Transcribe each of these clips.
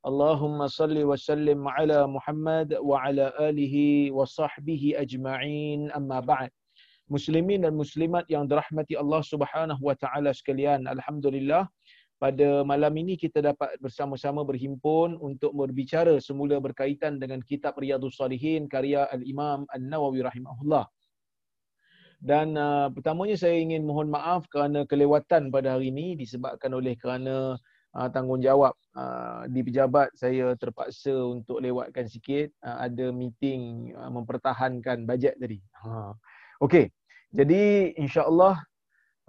Allahumma salli wa sallim ala Muhammad wa ala alihi wa sahbihi ajma'in amma ba'd. Muslimin dan muslimat yang dirahmati Allah Subhanahu wa taala sekalian alhamdulillah pada malam ini kita dapat bersama-sama berhimpun untuk berbicara semula berkaitan dengan kitab Riyadhus Salihin karya Al-Imam An-Nawawi rahimahullah. Dan uh, pertamanya saya ingin mohon maaf kerana kelewatan pada hari ini disebabkan oleh kerana uh, tanggungjawab uh, di pejabat saya terpaksa untuk lewatkan sikit uh, ada meeting uh, mempertahankan bajet tadi. Ha. Okey. Jadi insya-Allah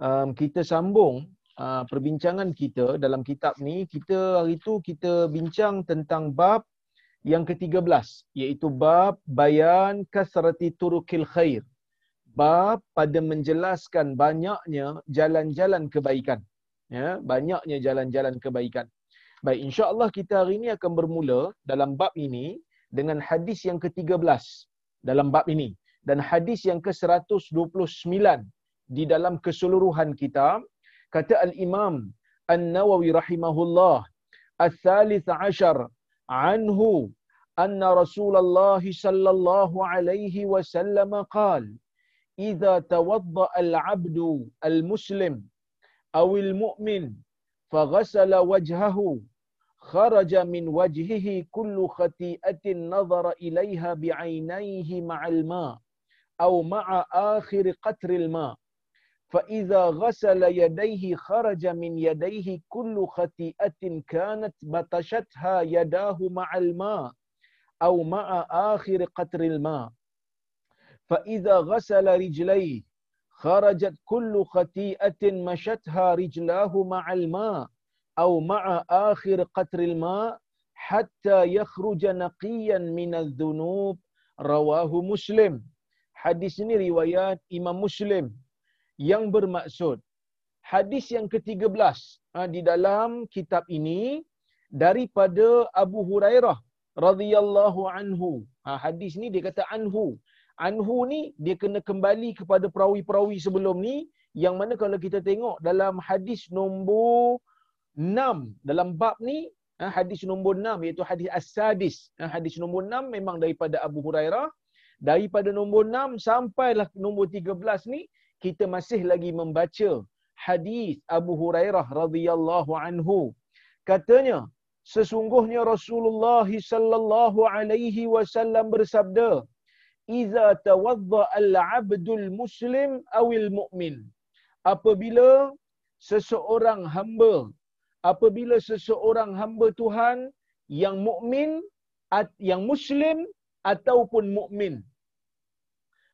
um, kita sambung uh, perbincangan kita dalam kitab ni kita hari itu kita bincang tentang bab yang ke-13 iaitu bab bayan kasrati turukil khair. Bab pada menjelaskan banyaknya jalan-jalan kebaikan. Ya, banyaknya jalan-jalan kebaikan. Baik, insya-Allah kita hari ini akan bermula dalam bab ini dengan hadis yang ke-13 dalam bab ini dan hadis yang ke-129 di dalam keseluruhan kitab kata al-Imam An-Nawawi rahimahullah al-thalith ashar anhu anna Rasulullah sallallahu alaihi wasallam qala idza tawadda al-'abdu al-muslim aw al-mu'min faghasala wajhahu خرج من وجهه كل خطيئة نظر إليها بعينيه مع الماء أو مع آخر قطر الماء. فإذا غسل يديه خرج من يديه كل خطيئة كانت بطشتها يداه مع الماء أو مع آخر قطر الماء. فإذا غسل رجليه kharajat kullu khati'atin mashatha rijlahu ma'al ma au ma'a akhir qatril ma hatta yakhruja naqiyan min dhunub rawahu muslim hadis ini riwayat imam muslim yang bermaksud hadis yang ke-13 ha, di dalam kitab ini daripada Abu Hurairah radhiyallahu anhu. Ha, hadis ni dia kata anhu. Anhu ni dia kena kembali kepada perawi-perawi sebelum ni. Yang mana kalau kita tengok dalam hadis nombor 6 dalam bab ni hadis nombor 6 iaitu hadis as-sadis. Hadis nombor 6 memang daripada Abu Hurairah. Daripada nombor 6 sampailah nombor 13 ni kita masih lagi membaca hadis Abu Hurairah radhiyallahu anhu. Katanya sesungguhnya Rasulullah sallallahu alaihi wasallam bersabda iza tawadda al-'abdul muslim awil mu'min apabila seseorang hamba apabila seseorang hamba Tuhan yang mukmin yang muslim ataupun mukmin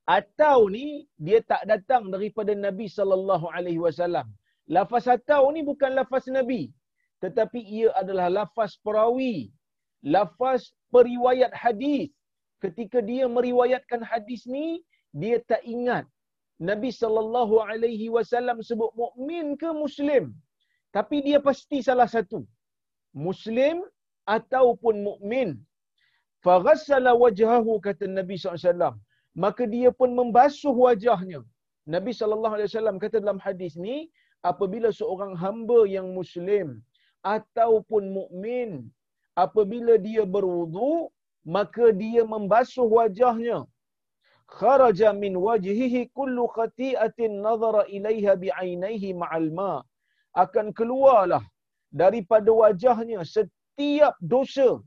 atau ni dia tak datang daripada Nabi sallallahu alaihi wasallam. Lafaz atau ni bukan lafaz Nabi tetapi ia adalah lafaz perawi, lafaz periwayat hadis. Ketika dia meriwayatkan hadis ni, dia tak ingat Nabi sallallahu alaihi wasallam sebut mukmin ke muslim. Tapi dia pasti salah satu. Muslim ataupun mukmin. Faghassala wajhahu kata Nabi SAW. Maka dia pun membasuh wajahnya. Nabi SAW kata dalam hadis ni, apabila seorang hamba yang Muslim ataupun mukmin apabila dia berwudu, maka dia membasuh wajahnya. Kharaja min wajhihi kullu khati'atin nazara ilaiha bi'ainaihi ma'al ma' akan keluarlah daripada wajahnya setiap dosa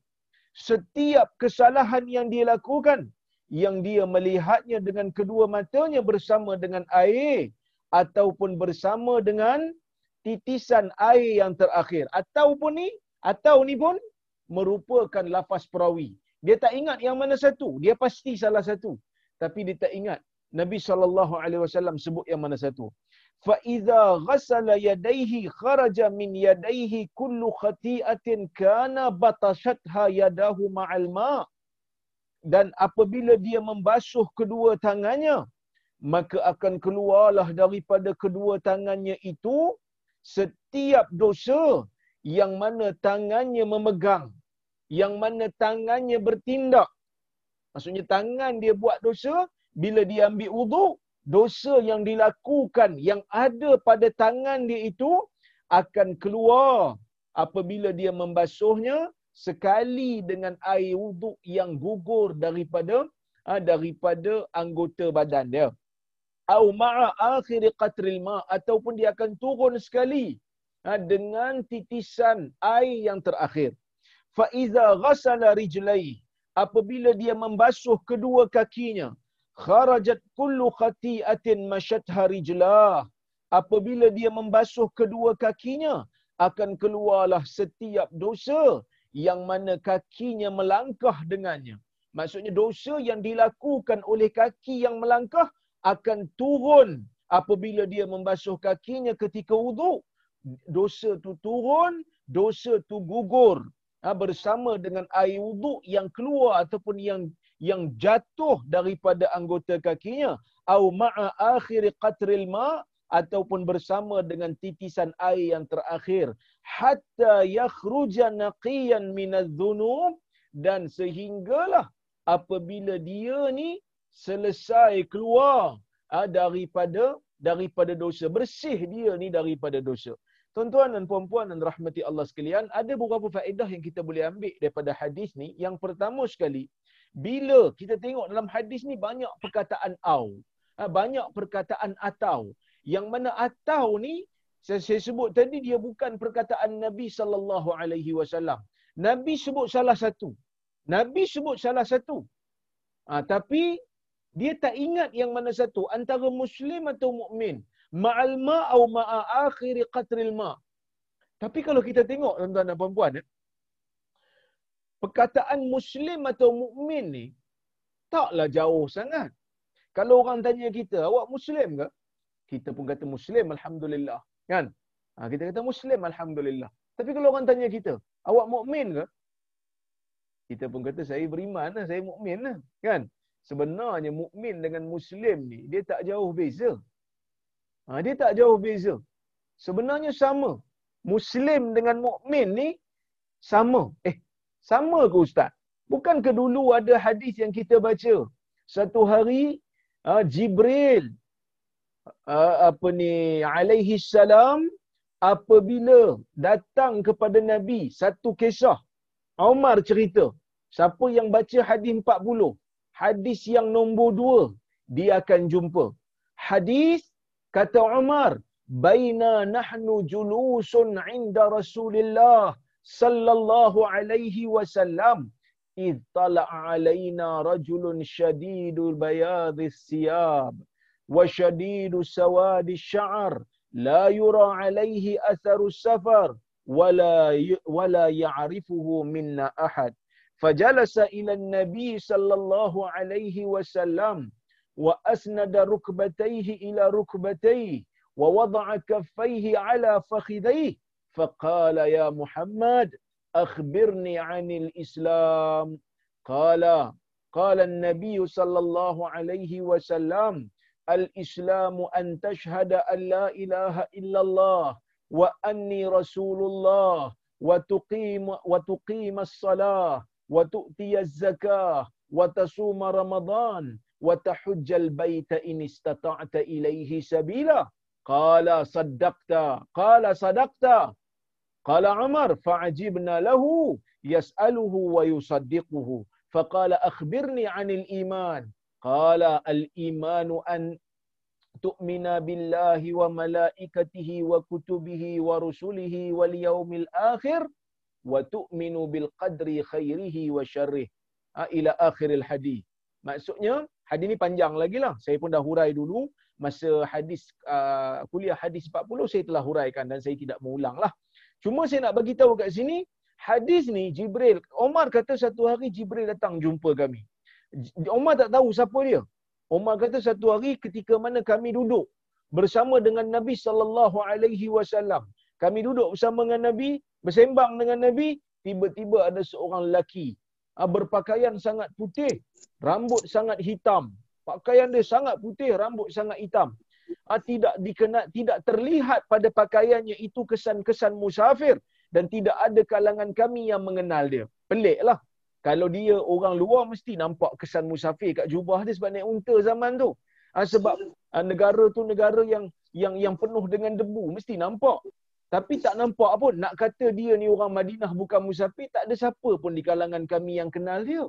setiap kesalahan yang dia lakukan yang dia melihatnya dengan kedua matanya bersama dengan air ataupun bersama dengan titisan air yang terakhir. Ataupun ni atau ni pun merupakan lafaz perawi dia tak ingat yang mana satu dia pasti salah satu tapi dia tak ingat Nabi sallallahu alaihi wasallam sebut yang mana satu فإذا غسل يديه خرج من يديه كل خطيئة كان بطشتها يداه مع الماء dan apabila dia membasuh kedua tangannya maka akan keluarlah daripada kedua tangannya itu setiap dosa yang mana tangannya memegang yang mana tangannya bertindak. Maksudnya tangan dia buat dosa bila dia ambil wuduk dosa yang dilakukan yang ada pada tangan dia itu akan keluar apabila dia membasuhnya sekali dengan air wuduk yang gugur daripada ha, daripada anggota badan dia. Au ma'a akhir qatril ma ataupun dia akan turun sekali ha, dengan titisan air yang terakhir fa iza ghasala rijlai apabila dia membasuh kedua kakinya kharajat kullu khati'atin masyatha rijlah apabila dia membasuh kedua kakinya akan keluarlah setiap dosa yang mana kakinya melangkah dengannya. Maksudnya dosa yang dilakukan oleh kaki yang melangkah akan turun apabila dia membasuh kakinya ketika wuduk dosa tu turun dosa tu gugur ha, bersama dengan air wuduk yang keluar ataupun yang yang jatuh daripada anggota kakinya. Au ma'a akhir qatril ma ataupun bersama dengan titisan air yang terakhir. Hatta yakhruja naqiyan minadh-dhunub dan sehinggalah apabila dia ni selesai keluar ha, daripada daripada dosa. Bersih dia ni daripada dosa Tuan-tuan dan puan-puan dan rahmati Allah sekalian, ada beberapa faedah yang kita boleh ambil daripada hadis ni. Yang pertama sekali, bila kita tengok dalam hadis ni banyak perkataan au. Ha, banyak perkataan atau. Yang mana atau ni saya, saya sebut tadi dia bukan perkataan Nabi sallallahu alaihi wasallam. Nabi sebut salah satu. Nabi sebut salah satu. Ha, tapi dia tak ingat yang mana satu antara muslim atau mukmin ma'al ma au ma'a akhir qatril ma. Tapi kalau kita tengok tuan-tuan dan puan-puan eh, perkataan muslim atau mukmin ni taklah jauh sangat. Kalau orang tanya kita, awak muslim ke? Kita pun kata muslim alhamdulillah, kan? Ha, kita kata muslim alhamdulillah. Tapi kalau orang tanya kita, awak mukmin ke? Kita pun kata saya beriman lah, saya mukmin lah, kan? Sebenarnya mukmin dengan muslim ni dia tak jauh beza. Ha, dia tak jauh beza. Sebenarnya sama. Muslim dengan mukmin ni sama. Eh, sama ke ustaz? Bukankah dulu ada hadis yang kita baca? Satu hari uh, Jibril uh, apa ni alaihi salam apabila datang kepada Nabi satu kisah Umar cerita siapa yang baca hadis 40 hadis yang nombor 2 dia akan jumpa hadis kata Umar baina nahnu julusun inda Rasulillah sallallahu alaihi wasallam إذ طلع علينا رجل شديد بياض الثياب وشديد سواد الشعر لا يرى عليه أثر السفر ولا ولا يعرفه منا أحد فجلس إلى النبي صلى الله عليه وسلم وأسند ركبتيه إلى ركبتيه ووضع كفيه على فخذيه فقال يا محمد أخبرني عن الإسلام. قال قال النبي صلى الله عليه وسلم الإسلام أن تشهد أن لا إله إلا الله وأني رسول الله وتقيم وتقيم الصلاة وتؤتي الزكاة وتصوم رمضان وتحج البيت إن استطعت إليه سبيلا. قال صدقت. قال صدقت. قال عمر فعجبنا له يسأله ويصدقه. فقال أخبرني عن الإيمان. قال الإيمان أن تؤمن بالله وملائكته وكتبه ورسله واليوم الآخر وتؤمن بالقدر خيره وشره. إلى آخر الحديث. maksudnya hadis ni panjang lagi lah saya pun dah hurai dulu masa hadis uh, kuliah hadis 40 saya telah huraikan dan saya tidak mengulang lah Cuma saya nak bagi tahu kat sini, hadis ni Jibril, Omar kata satu hari Jibril datang jumpa kami. Omar tak tahu siapa dia. Omar kata satu hari ketika mana kami duduk. bersama dengan Nabi sallallahu alaihi wasallam. Kami duduk bersama dengan Nabi, bersembang dengan Nabi, tiba-tiba ada seorang lelaki berpakaian sangat putih, rambut sangat hitam. Pakaian dia sangat putih, rambut sangat hitam. Ah, tidak dikenal, tidak terlihat pada pakaiannya itu kesan-kesan musafir dan tidak ada kalangan kami yang mengenal dia. Peliklah. Kalau dia orang luar mesti nampak kesan musafir kat jubah dia sebab naik unta zaman tu. Ha, sebab negara tu negara yang yang yang penuh dengan debu mesti nampak. Tapi tak nampak pun nak kata dia ni orang Madinah bukan musafir tak ada siapa pun di kalangan kami yang kenal dia.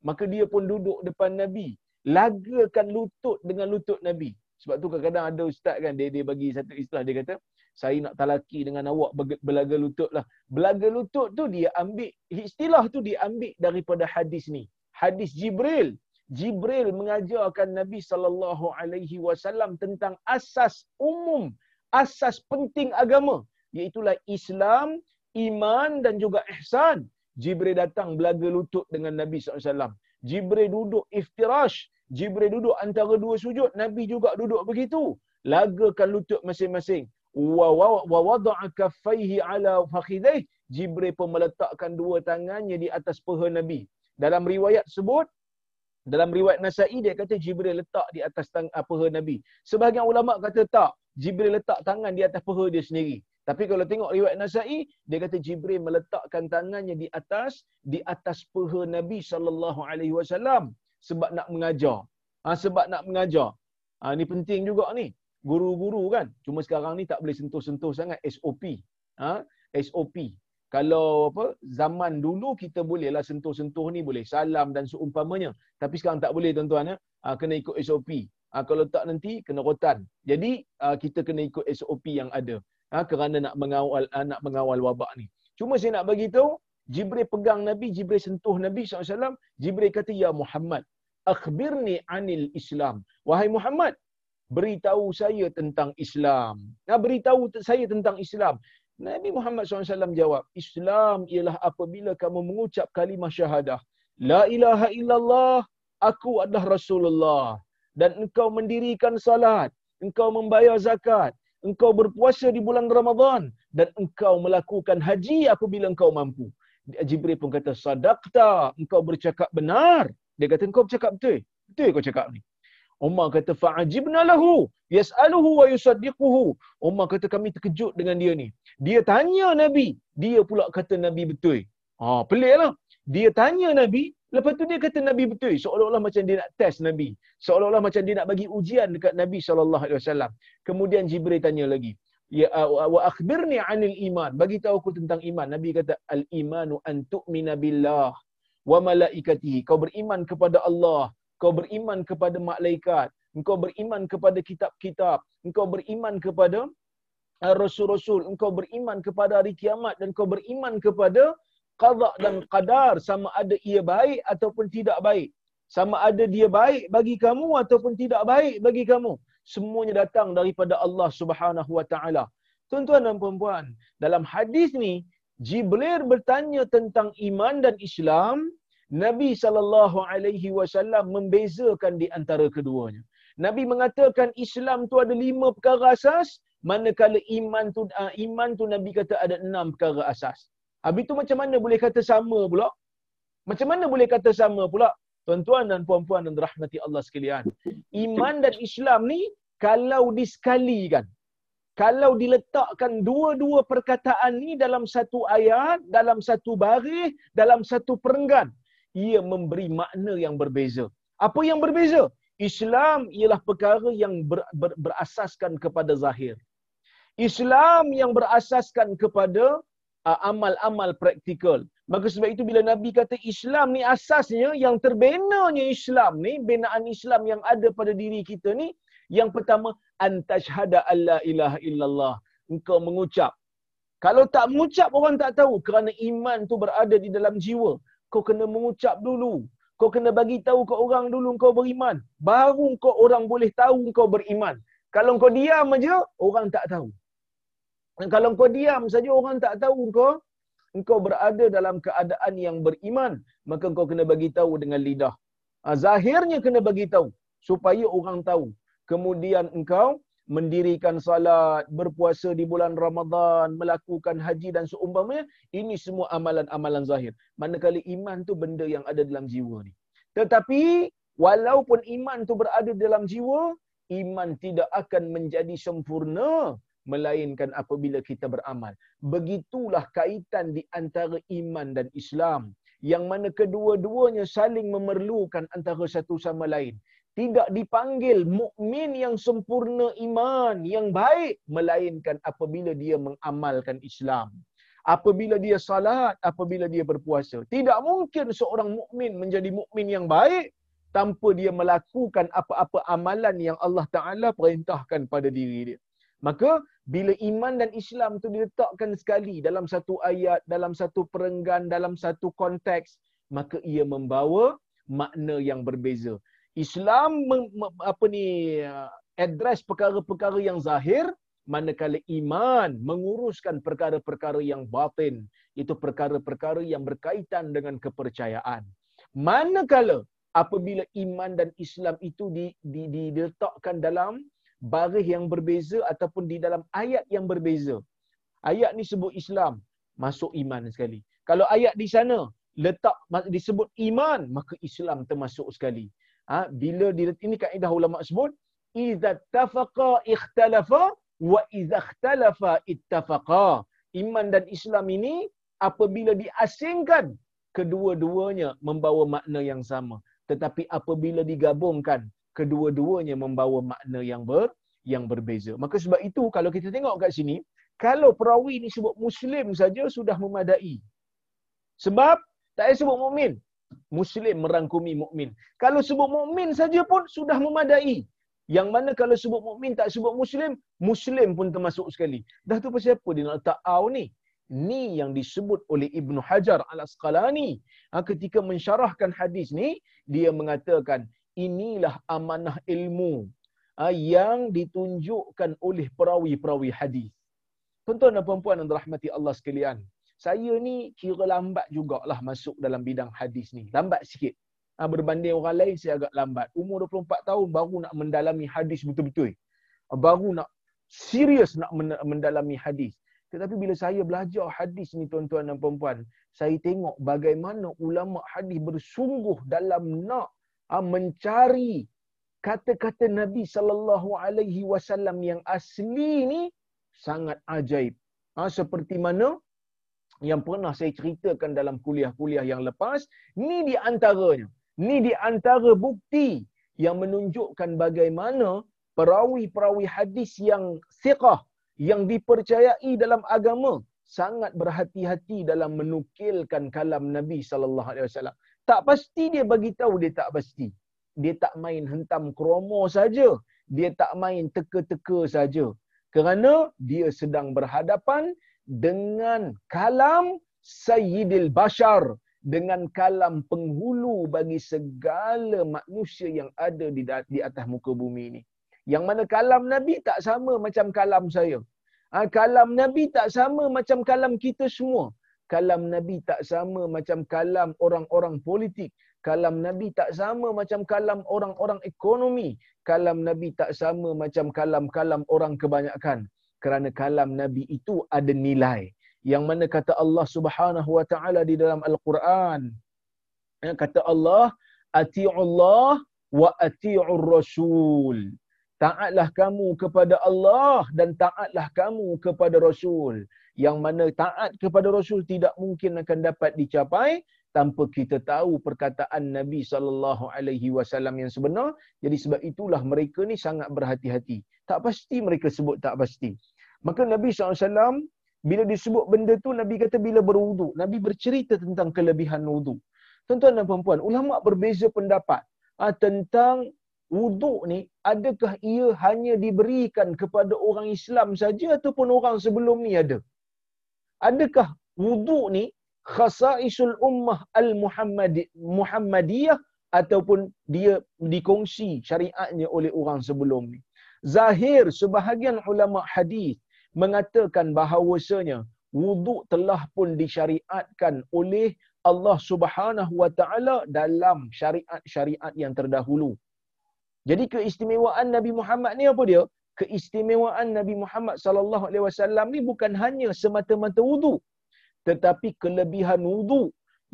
Maka dia pun duduk depan Nabi, lagakan lutut dengan lutut Nabi. Sebab tu kadang-kadang ada ustaz kan dia dia bagi satu istilah dia kata saya nak talaki dengan awak belaga lutut lah. Belaga lutut tu dia ambil, istilah tu dia ambil daripada hadis ni. Hadis Jibril. Jibril mengajarkan Nabi sallallahu alaihi wasallam tentang asas umum, asas penting agama, iaitu Islam, iman dan juga ihsan. Jibril datang belaga lutut dengan Nabi SAW. Jibril duduk iftirash. Jibril duduk antara dua sujud. Nabi juga duduk begitu. Lagakan lutut masing-masing wa wada'a kaffaihi ala fakhidai Jibril pun meletakkan dua tangannya di atas peha Nabi. Dalam riwayat sebut dalam riwayat Nasa'i dia kata Jibril letak di atas tang uh, peha Nabi. Sebahagian ulama kata tak, Jibril letak tangan di atas peha dia sendiri. Tapi kalau tengok riwayat Nasa'i, dia kata Jibril meletakkan tangannya di atas di atas peha Nabi sallallahu alaihi wasallam sebab nak mengajar. Ha, sebab nak mengajar. Ha, ini penting juga ni guru-guru kan. Cuma sekarang ni tak boleh sentuh-sentuh sangat SOP. Ha? SOP. Kalau apa zaman dulu kita bolehlah sentuh-sentuh ni boleh salam dan seumpamanya. Tapi sekarang tak boleh tuan-tuan ya. Ha, kena ikut SOP. Ha, kalau tak nanti kena rotan. Jadi ha, kita kena ikut SOP yang ada. Ha, kerana nak mengawal ha, nak mengawal wabak ni. Cuma saya nak bagi tahu Jibril pegang Nabi, Jibril sentuh Nabi SAW. Jibril kata, Ya Muhammad, akhbirni anil Islam. Wahai Muhammad, beritahu saya tentang Islam. Nah, beritahu saya tentang Islam. Nabi Muhammad SAW jawab, Islam ialah apabila kamu mengucap kalimah syahadah. La ilaha illallah, aku adalah Rasulullah. Dan engkau mendirikan salat, engkau membayar zakat, engkau berpuasa di bulan Ramadan, dan engkau melakukan haji apabila engkau mampu. Jibril pun kata, sadaqta, engkau bercakap benar. Dia kata, engkau bercakap betul. Betul kau cakap ni. Umar kata fa'ajibna lahu yas'aluhu wa yusaddiquhu. Umar kata kami terkejut dengan dia ni. Dia tanya Nabi, dia pula kata Nabi betul. Ha, peliklah. Dia tanya Nabi, lepas tu dia kata Nabi betul. Seolah-olah macam dia nak test Nabi. Seolah-olah macam dia nak bagi ujian dekat Nabi wasallam. Kemudian Jibril tanya lagi, ya wa akhbirni 'anil iman. Bagi tahu aku tentang iman. Nabi kata al imanu an tu'mina billah wa malaikatihi. Kau beriman kepada Allah, kau beriman kepada malaikat, engkau beriman kepada kitab-kitab, engkau beriman kepada rasul-rasul, engkau beriman kepada hari kiamat dan engkau beriman kepada qada dan qadar sama ada ia baik ataupun tidak baik. Sama ada dia baik bagi kamu ataupun tidak baik bagi kamu. Semuanya datang daripada Allah Subhanahu wa taala. Tuan-tuan dan puan-puan, dalam hadis ni Jibril bertanya tentang iman dan Islam Nabi sallallahu alaihi wasallam membezakan di antara keduanya. Nabi mengatakan Islam tu ada lima perkara asas, manakala iman tu uh, iman tu Nabi kata ada enam perkara asas. Habis tu macam mana boleh kata sama pula? Macam mana boleh kata sama pula? Tuan-tuan dan puan-puan dan rahmati Allah sekalian. Iman dan Islam ni kalau disekalikan, kalau diletakkan dua-dua perkataan ni dalam satu ayat, dalam satu baris, dalam satu perenggan, ia memberi makna yang berbeza. Apa yang berbeza? Islam ialah perkara yang ber, ber, berasaskan kepada zahir. Islam yang berasaskan kepada uh, amal-amal praktikal. Maka sebab itu bila Nabi kata Islam ni asasnya yang terbenanya Islam ni, binaan Islam yang ada pada diri kita ni, yang pertama antashhada alla ilaha illallah. Engkau mengucap. Kalau tak mengucap orang tak tahu kerana iman tu berada di dalam jiwa kau kena mengucap dulu. Kau kena bagi tahu ke orang dulu kau beriman. Baru kau orang boleh tahu kau beriman. Kalau kau diam aja, orang tak tahu. Kalau kau diam saja orang tak tahu kau engkau berada dalam keadaan yang beriman, maka kau kena bagi tahu dengan lidah. Ha, zahirnya kena bagi tahu supaya orang tahu. Kemudian engkau mendirikan salat, berpuasa di bulan Ramadan, melakukan haji dan seumpamanya, ini semua amalan-amalan zahir. Manakala iman tu benda yang ada dalam jiwa ni. Tetapi walaupun iman tu berada dalam jiwa, iman tidak akan menjadi sempurna melainkan apabila kita beramal. Begitulah kaitan di antara iman dan Islam yang mana kedua-duanya saling memerlukan antara satu sama lain. Tidak dipanggil mukmin yang sempurna iman yang baik melainkan apabila dia mengamalkan Islam. Apabila dia salat, apabila dia berpuasa. Tidak mungkin seorang mukmin menjadi mukmin yang baik tanpa dia melakukan apa-apa amalan yang Allah Taala perintahkan pada diri dia. Maka bila iman dan Islam tu diletakkan sekali dalam satu ayat, dalam satu perenggan, dalam satu konteks, maka ia membawa makna yang berbeza. Islam apa ni address perkara-perkara yang zahir, manakala iman menguruskan perkara-perkara yang batin, itu perkara-perkara yang berkaitan dengan kepercayaan. Manakala apabila iman dan Islam itu di, di, diletakkan dalam baris yang berbeza ataupun di dalam ayat yang berbeza. Ayat ni sebut Islam, masuk iman sekali. Kalau ayat di sana letak disebut iman, maka Islam termasuk sekali. Ha, bila di ini kaedah ulama sebut, iza tafaqa ikhtalafa wa iza ikhtalafa ittafaqa. Iman dan Islam ini apabila diasingkan, kedua-duanya membawa makna yang sama. Tetapi apabila digabungkan, kedua-duanya membawa makna yang ber yang berbeza. Maka sebab itu kalau kita tengok kat sini, kalau perawi ni sebut muslim saja sudah memadai. Sebab tak payah sebut mukmin. Muslim merangkumi mukmin. Kalau sebut mukmin saja pun sudah memadai. Yang mana kalau sebut mukmin tak sebut muslim, muslim pun termasuk sekali. Dah tu pasal apa dia nak letak au ni? Ni yang disebut oleh Ibnu Hajar Al-Asqalani. Ha, ketika mensyarahkan hadis ni, dia mengatakan inilah amanah ilmu ah, yang ditunjukkan oleh perawi-perawi hadis. Tuan-tuan dan puan-puan yang dirahmati Allah sekalian, saya ni kira lambat jugalah masuk dalam bidang hadis ni. Lambat sikit. Ha, berbanding orang lain, saya agak lambat. Umur 24 tahun, baru nak mendalami hadis betul-betul. Baru nak serius nak mendalami hadis. Tetapi bila saya belajar hadis ni tuan-tuan dan puan-puan, saya tengok bagaimana ulama hadis bersungguh dalam nak mencari kata-kata Nabi sallallahu alaihi wasallam yang asli ni sangat ajaib. Ha, seperti mana yang pernah saya ceritakan dalam kuliah-kuliah yang lepas, ni di antaranya. Ni di antara bukti yang menunjukkan bagaimana perawi-perawi hadis yang siqah, yang dipercayai dalam agama, sangat berhati-hati dalam menukilkan kalam Nabi sallallahu alaihi wasallam. Tak pasti dia bagi tahu dia tak pasti. Dia tak main hentam kromo saja. Dia tak main teka-teka saja. Kerana dia sedang berhadapan dengan kalam Sayyidil Bashar. Dengan kalam penghulu bagi segala manusia yang ada di, di atas muka bumi ini. Yang mana kalam Nabi tak sama macam kalam saya. Ha, kalam Nabi tak sama macam kalam kita semua kalam Nabi tak sama macam kalam orang-orang politik. Kalam Nabi tak sama macam kalam orang-orang ekonomi. Kalam Nabi tak sama macam kalam-kalam orang kebanyakan. Kerana kalam Nabi itu ada nilai. Yang mana kata Allah subhanahu wa ta'ala di dalam Al-Quran. Ya, kata Allah, Ati'ullah wa ati'ur rasul. Taatlah kamu kepada Allah dan taatlah kamu kepada Rasul yang mana taat kepada Rasul tidak mungkin akan dapat dicapai tanpa kita tahu perkataan Nabi sallallahu alaihi wasallam yang sebenar. Jadi sebab itulah mereka ni sangat berhati-hati. Tak pasti mereka sebut tak pasti. Maka Nabi SAW, bila disebut benda tu, Nabi kata bila berwudu. Nabi bercerita tentang kelebihan wudu. Tuan-tuan dan perempuan, ulama berbeza pendapat ha, tentang wudu ni, adakah ia hanya diberikan kepada orang Islam saja ataupun orang sebelum ni ada? Adakah wudu ni khasaisul ummah al muhammadiyah ataupun dia dikongsi syariatnya oleh orang sebelum ni? Zahir sebahagian ulama hadis mengatakan bahawasanya wudu telah pun disyariatkan oleh Allah Subhanahu wa taala dalam syariat-syariat yang terdahulu. Jadi keistimewaan Nabi Muhammad ni apa dia keistimewaan Nabi Muhammad sallallahu alaihi wasallam ni bukan hanya semata-mata wudu tetapi kelebihan wudu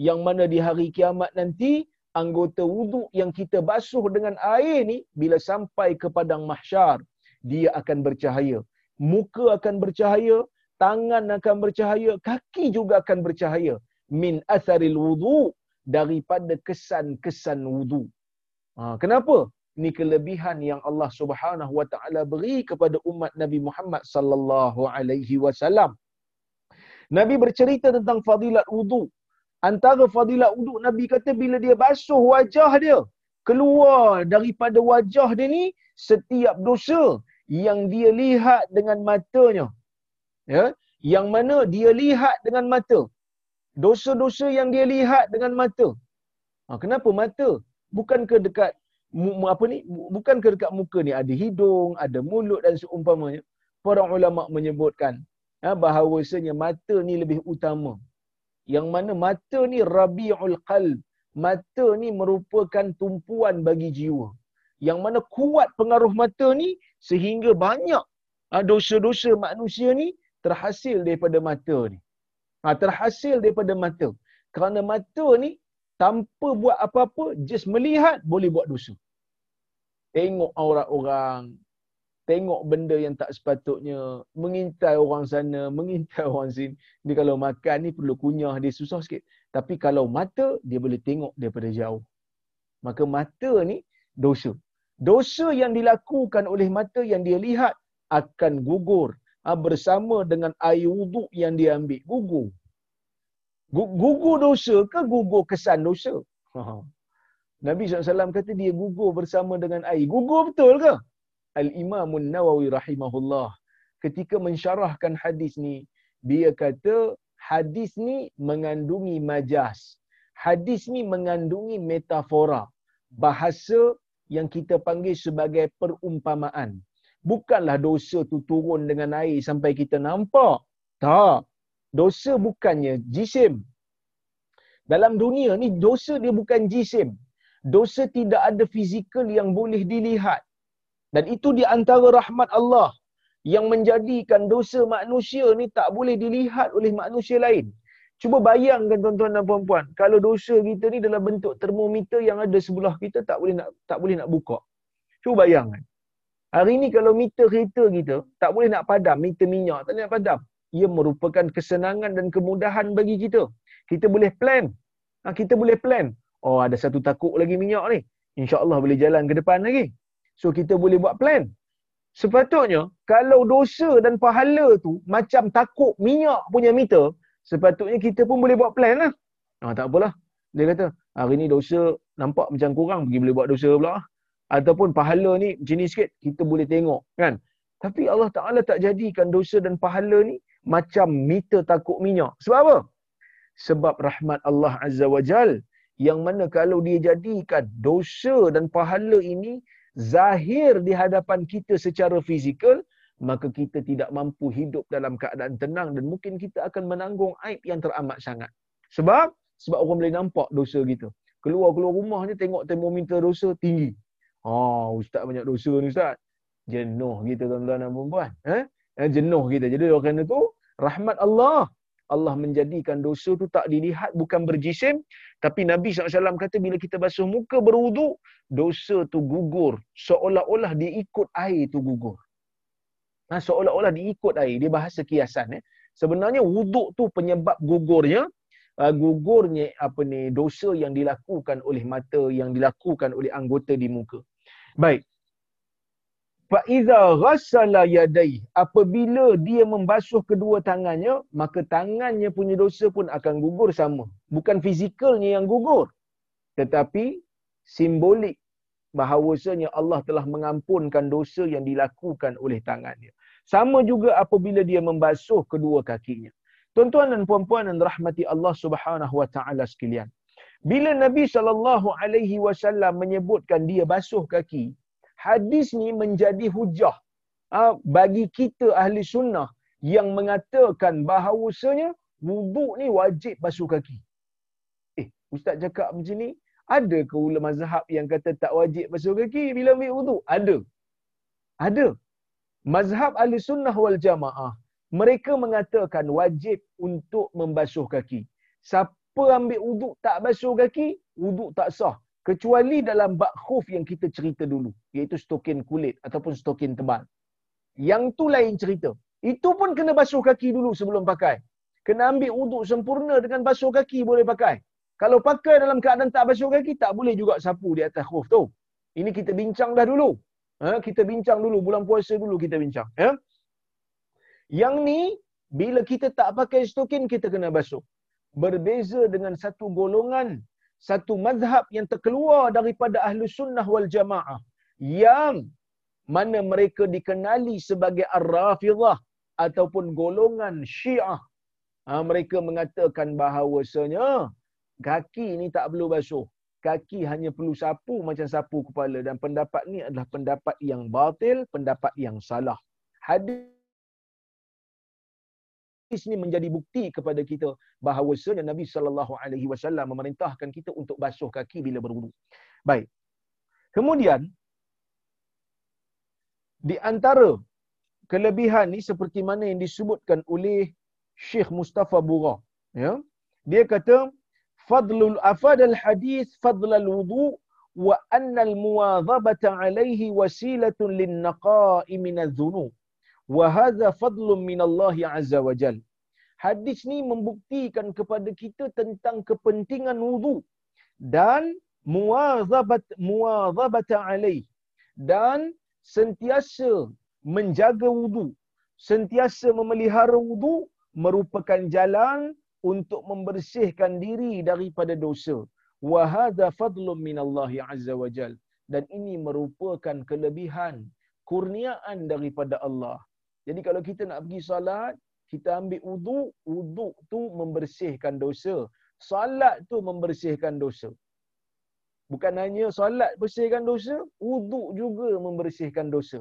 yang mana di hari kiamat nanti anggota wudu yang kita basuh dengan air ni bila sampai ke padang mahsyar dia akan bercahaya. Muka akan bercahaya tangan akan bercahaya kaki juga akan bercahaya. Min atharil wudu daripada kesan-kesan wudu. Ha, kenapa ini kelebihan yang Allah Subhanahu wa taala beri kepada umat Nabi Muhammad sallallahu alaihi wasallam. Nabi bercerita tentang fadilat wudu. Antara fadilat wuduk Nabi kata bila dia basuh wajah dia keluar daripada wajah dia ni setiap dosa yang dia lihat dengan matanya. Ya? Yang mana dia lihat dengan mata. Dosa-dosa yang dia lihat dengan mata. Ha, kenapa mata? Bukan ke dekat apa ni bukan ke dekat muka ni ada hidung ada mulut dan seumpamanya para ulama menyebutkan ya, bahawasanya mata ni lebih utama. Yang mana mata ni rabiul qalb mata ni merupakan tumpuan bagi jiwa. Yang mana kuat pengaruh mata ni sehingga banyak ha, dosa-dosa manusia ni terhasil daripada mata ni. Ha, terhasil daripada mata. Kerana mata ni tanpa buat apa-apa just melihat boleh buat dosa tengok aurat orang tengok benda yang tak sepatutnya, mengintai orang sana, mengintai orang sini. Dia kalau makan ni perlu kunyah, dia susah sikit. Tapi kalau mata, dia boleh tengok daripada jauh. Maka mata ni dosa. Dosa yang dilakukan oleh mata yang dia lihat akan gugur ha, bersama dengan air wuduk yang dia ambil. Gugur. Gugur dosa ke gugur kesan dosa? Nabi SAW kata dia gugur bersama dengan air. Gugur betul ke? Al-Imam Nawawi rahimahullah ketika mensyarahkan hadis ni dia kata hadis ni mengandungi majas hadis ni mengandungi metafora bahasa yang kita panggil sebagai perumpamaan bukanlah dosa tu turun dengan air sampai kita nampak tak dosa bukannya jisim dalam dunia ni dosa dia bukan jisim dosa tidak ada fizikal yang boleh dilihat dan itu di antara rahmat Allah yang menjadikan dosa manusia ni tak boleh dilihat oleh manusia lain. Cuba bayangkan tuan-tuan dan puan-puan, kalau dosa kita ni dalam bentuk termometer yang ada sebelah kita tak boleh nak tak boleh nak buka. Cuba bayangkan. Hari ni kalau meter kereta kita tak boleh nak padam, meter minyak tak boleh nak padam. Ia merupakan kesenangan dan kemudahan bagi kita. Kita boleh plan. Ha, kita boleh plan. Oh ada satu takuk lagi minyak ni. InsyaAllah boleh jalan ke depan lagi. So kita boleh buat plan. Sepatutnya kalau dosa dan pahala tu macam takut minyak punya meter, sepatutnya kita pun boleh buat plan lah. Ah, tak apalah. Dia kata, hari ni dosa nampak macam kurang, pergi boleh buat dosa pula. Ataupun pahala ni ni sikit, kita boleh tengok. kan? Tapi Allah Ta'ala tak jadikan dosa dan pahala ni macam meter takut minyak. Sebab apa? Sebab rahmat Allah Azza wa Jal yang mana kalau dia jadikan dosa dan pahala ini zahir di hadapan kita secara fizikal, maka kita tidak mampu hidup dalam keadaan tenang dan mungkin kita akan menanggung aib yang teramat sangat. Sebab sebab orang boleh nampak dosa kita. Keluar-keluar rumahnya tengok termometer dosa tinggi. Ha, oh, ustaz banyak dosa ni ustaz. Jenuh kita tuan-tuan dan puan-puan. Eh? Eh? Jenuh kita. Jadi kerana tu rahmat Allah Allah menjadikan dosa tu tak dilihat bukan berjisim tapi Nabi SAW kata bila kita basuh muka berwudu dosa tu gugur seolah-olah dia ikut air tu gugur ha, seolah-olah dia ikut air dia bahasa kiasan eh. sebenarnya wuduk tu penyebab gugurnya uh, gugurnya apa ni dosa yang dilakukan oleh mata yang dilakukan oleh anggota di muka baik Faiza ghassala yadai apabila dia membasuh kedua tangannya maka tangannya punya dosa pun akan gugur sama. Bukan fizikalnya yang gugur tetapi simbolik bahawasanya Allah telah mengampunkan dosa yang dilakukan oleh tangannya. Sama juga apabila dia membasuh kedua kakinya. Tuan-tuan dan puan-puan yang rahmati Allah Subhanahu wa taala sekalian bila Nabi sallallahu alaihi wasallam menyebutkan dia basuh kaki hadis ni menjadi hujah uh, bagi kita ahli sunnah yang mengatakan bahawasanya wuduk ni wajib basuh kaki. Eh, ustaz cakap macam ni, ada ke ulama mazhab yang kata tak wajib basuh kaki bila ambil wuduk? Ada. Ada. mazhab ahli sunnah wal jamaah mereka mengatakan wajib untuk membasuh kaki. Siapa ambil wuduk tak basuh kaki, wuduk tak sah. Kecuali dalam bak khuf yang kita cerita dulu. Iaitu stokin kulit ataupun stokin tebal. Yang tu lain cerita. Itu pun kena basuh kaki dulu sebelum pakai. Kena ambil wuduk sempurna dengan basuh kaki boleh pakai. Kalau pakai dalam keadaan tak basuh kaki, tak boleh juga sapu di atas khuf tu. Ini kita bincang dah dulu. Ha, kita bincang dulu. Bulan puasa dulu kita bincang. Ya? Yang ni, bila kita tak pakai stokin, kita kena basuh. Berbeza dengan satu golongan, satu mazhab yang terkeluar daripada ahlu sunnah wal jamaah. Yang mana mereka dikenali sebagai ar-rafidah ataupun golongan syiah. Ha, mereka mengatakan bahawasanya kaki ni tak perlu basuh. Kaki hanya perlu sapu macam sapu kepala. Dan pendapat ni adalah pendapat yang batil, pendapat yang salah. Hadis hadis ni menjadi bukti kepada kita bahawa sebenarnya Nabi sallallahu alaihi wasallam memerintahkan kita untuk basuh kaki bila berwudu. Baik. Kemudian di antara kelebihan ni seperti mana yang disebutkan oleh Syekh Mustafa Bura, ya. Dia kata fadlul afadal hadis fadlal wudu wa anna al muwadhabata alaihi wasilatun lin naqa'i min adh-dhunub wa hadha fadlun min Allah azza wa jal. Hadis ni membuktikan kepada kita tentang kepentingan wudu dan muwazabat muwazabat alaih dan sentiasa menjaga wudu, sentiasa memelihara wudu merupakan jalan untuk membersihkan diri daripada dosa. Wa hadha fadlun min Allah azza wa jal. Dan ini merupakan kelebihan kurniaan daripada Allah jadi kalau kita nak pergi salat, kita ambil wuduk, wuduk tu membersihkan dosa. Salat tu membersihkan dosa. Bukan hanya salat bersihkan dosa, wuduk juga membersihkan dosa.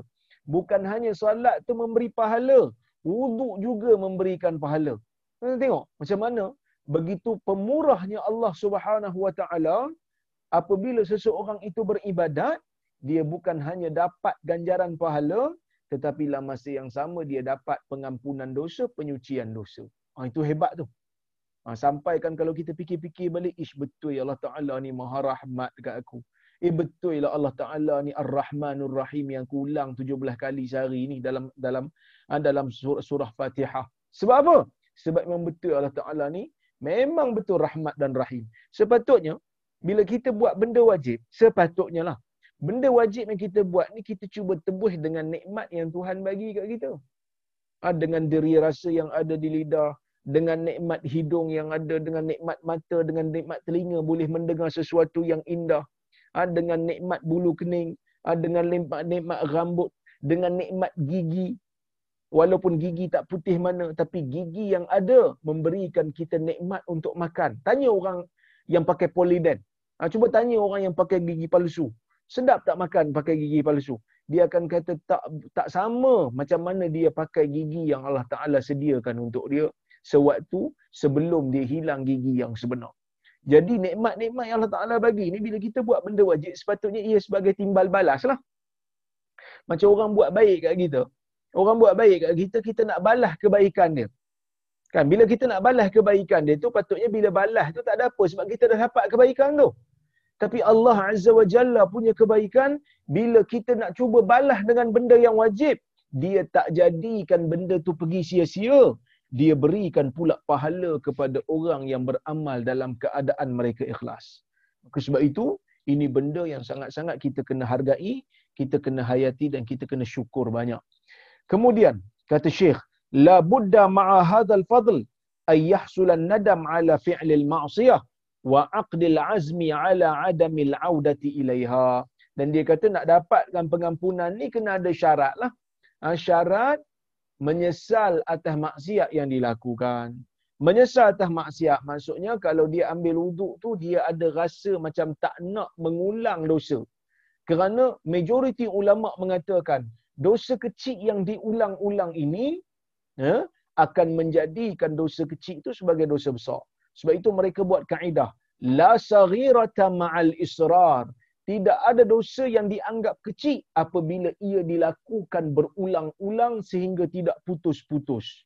Bukan hanya salat tu memberi pahala, wuduk juga memberikan pahala. Tengok macam mana begitu pemurahnya Allah Subhanahu Wa Taala apabila seseorang itu beribadat, dia bukan hanya dapat ganjaran pahala, tetapi dalam masa yang sama dia dapat pengampunan dosa, penyucian dosa. Ha, itu hebat tu. Ha, sampaikan kalau kita fikir-fikir balik, ish betul ya Allah Ta'ala ni maha rahmat dekat aku. Eh betul lah Allah Ta'ala ni Ar-Rahmanur Rahim yang aku ulang 17 kali sehari ni dalam dalam ha, dalam surah, surah Fatihah. Sebab apa? Sebab memang betul Allah Ta'ala ni memang betul rahmat dan rahim. Sepatutnya, bila kita buat benda wajib, sepatutnya lah benda wajib yang kita buat ni kita cuba tebus dengan nikmat yang Tuhan bagi kat kita. Ha, dengan diri rasa yang ada di lidah, dengan nikmat hidung yang ada, dengan nikmat mata, dengan nikmat telinga boleh mendengar sesuatu yang indah. Ha, dengan nikmat bulu kening, ha, dengan nikmat, nikmat rambut, dengan nikmat gigi. Walaupun gigi tak putih mana, tapi gigi yang ada memberikan kita nikmat untuk makan. Tanya orang yang pakai poliden. Ha, cuba tanya orang yang pakai gigi palsu sedap tak makan pakai gigi palsu? Dia akan kata tak tak sama macam mana dia pakai gigi yang Allah Taala sediakan untuk dia sewaktu sebelum dia hilang gigi yang sebenar. Jadi nikmat-nikmat yang Allah Taala bagi ni bila kita buat benda wajib sepatutnya ia sebagai timbal balas lah. Macam orang buat baik kat kita. Orang buat baik kat kita kita nak balas kebaikan dia. Kan bila kita nak balas kebaikan dia tu patutnya bila balas tu tak ada apa sebab kita dah dapat kebaikan tu tapi Allah Azza wa Jalla punya kebaikan, bila kita nak cuba balas dengan benda yang wajib, dia tak jadikan benda tu pergi sia-sia. Dia berikan pula pahala kepada orang yang beramal dalam keadaan mereka ikhlas. Maka sebab itu, ini benda yang sangat-sangat kita kena hargai, kita kena hayati dan kita kena syukur banyak. Kemudian, kata Syekh, La budda ma'a hadal fadl ay yahsulan nadam ala fi'lil ma'siyah wa aqdil azmi ala adamil audati ilaiha. Dan dia kata nak dapatkan pengampunan ni kena ada syarat lah. Ha, syarat menyesal atas maksiat yang dilakukan. Menyesal atas maksiat maksudnya kalau dia ambil wuduk tu dia ada rasa macam tak nak mengulang dosa. Kerana majoriti ulama mengatakan dosa kecil yang diulang-ulang ini ya, akan menjadikan dosa kecil itu sebagai dosa besar sebab itu mereka buat kaedah la saghirata ma'al israr. tidak ada dosa yang dianggap kecil apabila ia dilakukan berulang-ulang sehingga tidak putus-putus.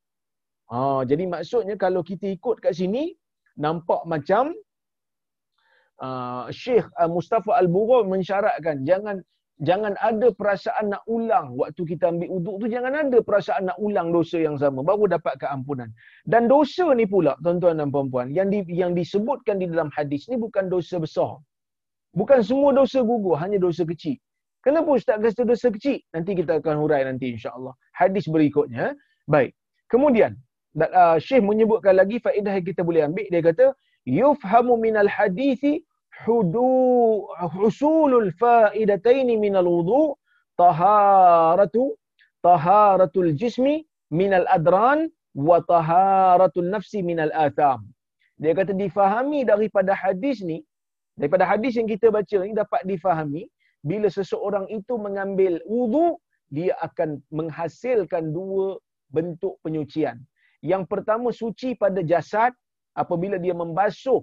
Ha, jadi maksudnya kalau kita ikut kat sini, nampak macam uh, Syekh uh, Mustafa Al-Bura mensyaratkan jangan jangan ada perasaan nak ulang waktu kita ambil uduk tu jangan ada perasaan nak ulang dosa yang sama baru dapat keampunan. Dan dosa ni pula tuan-tuan dan puan-puan yang di, yang disebutkan di dalam hadis ni bukan dosa besar. Bukan semua dosa gugur, hanya dosa kecil. Kenapa ustaz kata dosa kecil? Nanti kita akan hurai nanti insya-Allah. Hadis berikutnya. Baik. Kemudian uh, Syekh menyebutkan lagi faedah yang kita boleh ambil dia kata yufhamu minal hadithi husulul faidatain minal wudu taharatu taharatul jismi minal adran wa taharatul nafsi minal atham. Dia kata difahami daripada hadis ni daripada hadis yang kita baca ni dapat difahami bila seseorang itu mengambil wudu dia akan menghasilkan dua bentuk penyucian. Yang pertama suci pada jasad apabila dia membasuh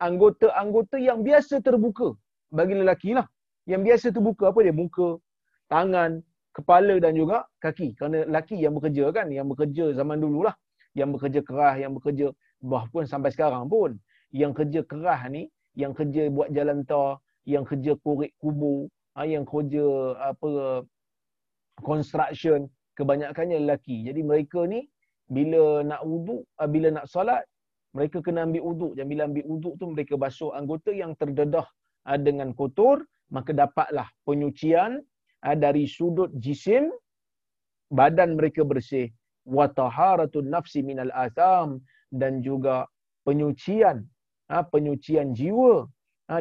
anggota-anggota yang biasa terbuka bagi lelaki lah. Yang biasa terbuka apa dia? Muka, tangan, kepala dan juga kaki. Kerana lelaki yang bekerja kan, yang bekerja zaman dulu lah. Yang bekerja kerah, yang bekerja bahkan sampai sekarang pun. Yang kerja kerah ni, yang kerja buat jalan tar, yang kerja korek kubur, ha, yang kerja apa construction, kebanyakannya lelaki. Jadi mereka ni bila nak wuduk, ah, bila nak solat, mereka kena ambil uduk. Dan bila ambil uduk tu mereka basuh anggota yang terdedah ah, dengan kotor, maka dapatlah penyucian ah, dari sudut jisim badan mereka bersih wa taharatun nafsi minal atham dan juga penyucian penyucian jiwa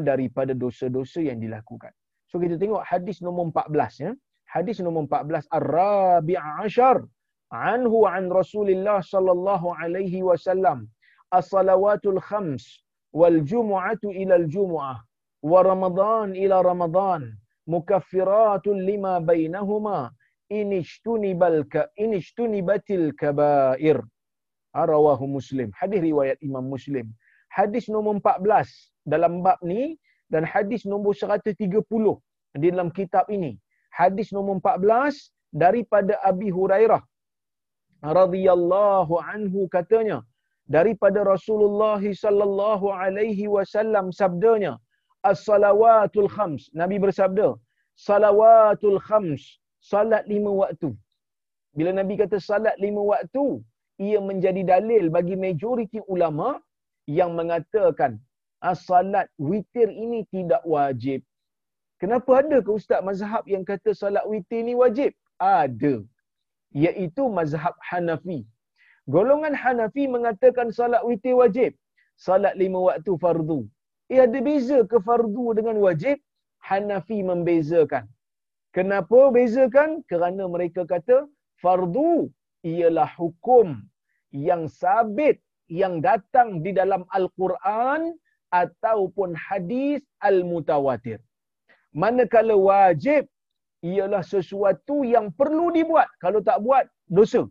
daripada dosa-dosa yang dilakukan. So kita tengok hadis nombor 14 ya. Hadis nombor 14 Ar-Rabi'a Ashar anhu an Rasulillah sallallahu alaihi wasallam as-salawatul khams wal jumu'atu ila al jumu'ah wa ramadan ila ramadan mukaffiratun lima bainahuma in ishtunibal ka in kabair. Rawahu muslim. Hadis riwayat imam muslim. Hadis nombor 14 dalam bab ni dan hadis nombor 130 di dalam kitab ini. Hadis nombor 14 daripada Abi Hurairah radhiyallahu anhu katanya daripada Rasulullah sallallahu alaihi wasallam sabdanya as-salawatul khams. Nabi bersabda salawatul khams salat lima waktu. Bila nabi kata salat lima waktu ia menjadi dalil bagi majoriti ulama yang mengatakan as-salat witir ini tidak wajib. Kenapa ada ke ustaz mazhab yang kata salat witir ini wajib? Ada. Iaitu mazhab Hanafi. Golongan Hanafi mengatakan salat witir wajib. Salat lima waktu fardu. Ia ada beza ke fardu dengan wajib? Hanafi membezakan. Kenapa bezakan? Kerana mereka kata fardu ialah hukum yang sabit yang datang di dalam Al-Quran ataupun hadis al-mutawatir. Manakala wajib ialah sesuatu yang perlu dibuat. Kalau tak buat, dosa.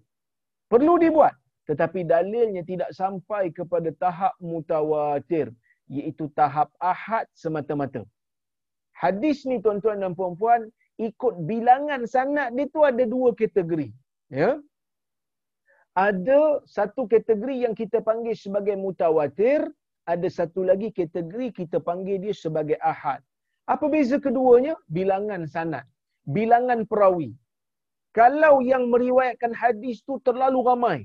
Perlu dibuat. Tetapi dalilnya tidak sampai kepada tahap mutawatir. Iaitu tahap ahad semata-mata. Hadis ni tuan-tuan dan puan-puan, ikut bilangan sanat dia tu ada dua kategori. Ya? Ada satu kategori yang kita panggil sebagai mutawatir, ada satu lagi kategori kita panggil dia sebagai ahad. Apa beza keduanya? Bilangan sanat bilangan perawi. Kalau yang meriwayatkan hadis tu terlalu ramai.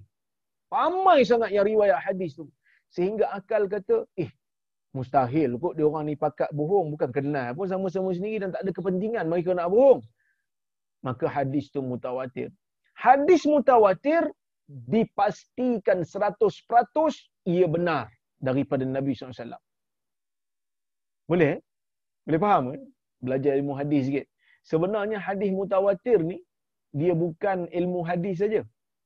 Ramai sangat yang riwayat hadis tu. Sehingga akal kata, eh, mustahil kot dia orang ni pakat bohong. Bukan kenal pun sama-sama sendiri dan tak ada kepentingan mereka nak bohong. Maka hadis tu mutawatir. Hadis mutawatir dipastikan 100% ia benar daripada Nabi SAW. Boleh? Boleh faham? Eh? Belajar ilmu hadis sikit sebenarnya hadis mutawatir ni dia bukan ilmu hadis saja.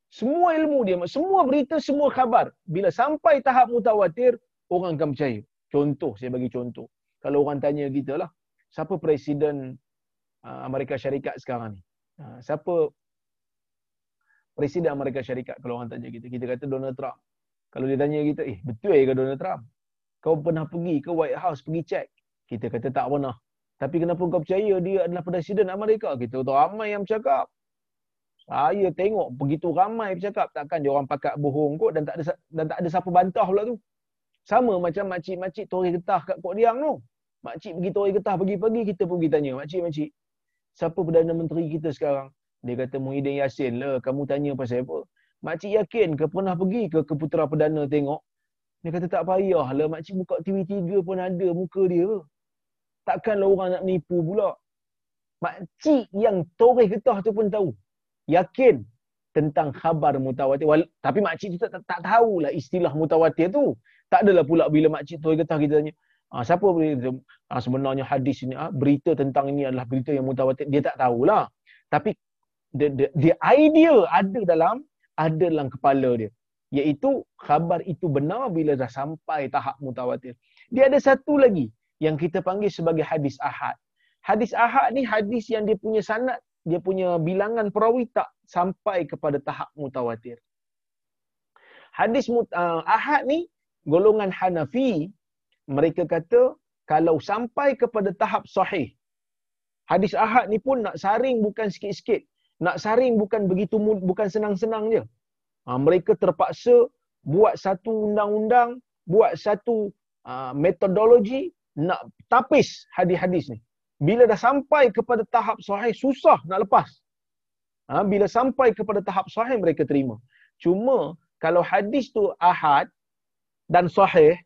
Semua ilmu dia, semua berita, semua khabar. Bila sampai tahap mutawatir, orang akan percaya. Contoh, saya bagi contoh. Kalau orang tanya kita lah, siapa Presiden uh, Amerika Syarikat sekarang ni? Uh, siapa Presiden Amerika Syarikat kalau orang tanya kita? Kita kata Donald Trump. Kalau dia tanya kita, eh betul ke Donald Trump? Kau pernah pergi ke White House pergi cek? Kita kata tak pernah. Tapi kenapa kau percaya dia adalah Presiden Amerika? Kita tahu ramai yang bercakap. Saya tengok begitu ramai bercakap. Takkan dia orang pakat bohong kot dan tak ada dan tak ada siapa bantah pula tu. Sama macam makcik-makcik tori getah kat Port Diang tu. Makcik pergi tori getah pagi-pagi, kita pergi tanya. Makcik-makcik, siapa Perdana Menteri kita sekarang? Dia kata Muhyiddin Yassin lah. Kamu tanya pasal apa? Makcik yakin ke pernah pergi ke ke Putera Perdana tengok? Dia kata tak payah lah. Makcik buka TV3 pun ada muka dia. Takkanlah orang nak nipu pula. Makcik yang toreh getah tu pun tahu. Yakin tentang khabar mutawatir. Wal- Tapi makcik tu tak, tak, tak tahulah istilah mutawatir tu. Tak adalah pula bila makcik toreh getah kita tanya. Ah, siapa berita? Ah, sebenarnya hadis ini, ah, berita tentang ini adalah berita yang mutawatir. Dia tak tahulah. Tapi the, the, the idea ada dalam ada dalam kepala dia iaitu khabar itu benar bila dah sampai tahap mutawatir. Dia ada satu lagi yang kita panggil sebagai hadis ahad. Hadis ahad ni hadis yang dia punya sanad, dia punya bilangan perawi tak sampai kepada tahap mutawatir. Hadis uh, ahad ni golongan Hanafi mereka kata kalau sampai kepada tahap sahih. Hadis ahad ni pun nak saring bukan sikit-sikit. Nak saring bukan begitu bukan senang-senang je. Ha, mereka terpaksa buat satu undang-undang, buat satu uh, metodologi nak tapis hadis-hadis ni. Bila dah sampai kepada tahap sahih, susah nak lepas. Ha, bila sampai kepada tahap sahih, mereka terima. Cuma, kalau hadis tu ahad dan sahih,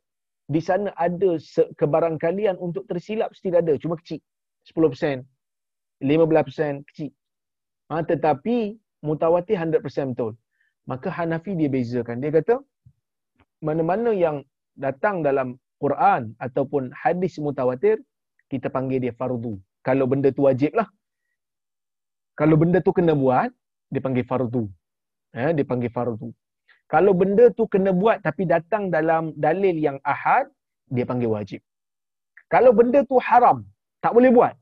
di sana ada kebarangkalian untuk tersilap, tidak ada. Cuma kecil. 10%, 15% kecil. Ha, tetapi, mutawatir 100% betul maka Hanafi dia bezakan. Dia kata mana-mana yang datang dalam Quran ataupun hadis mutawatir kita panggil dia fardu. Kalau benda tu wajib lah. Kalau benda tu kena buat, dia panggil fardu. Ya, dia panggil fardu. Kalau benda tu kena buat tapi datang dalam dalil yang ahad, dia panggil wajib. Kalau benda tu haram, tak boleh buat.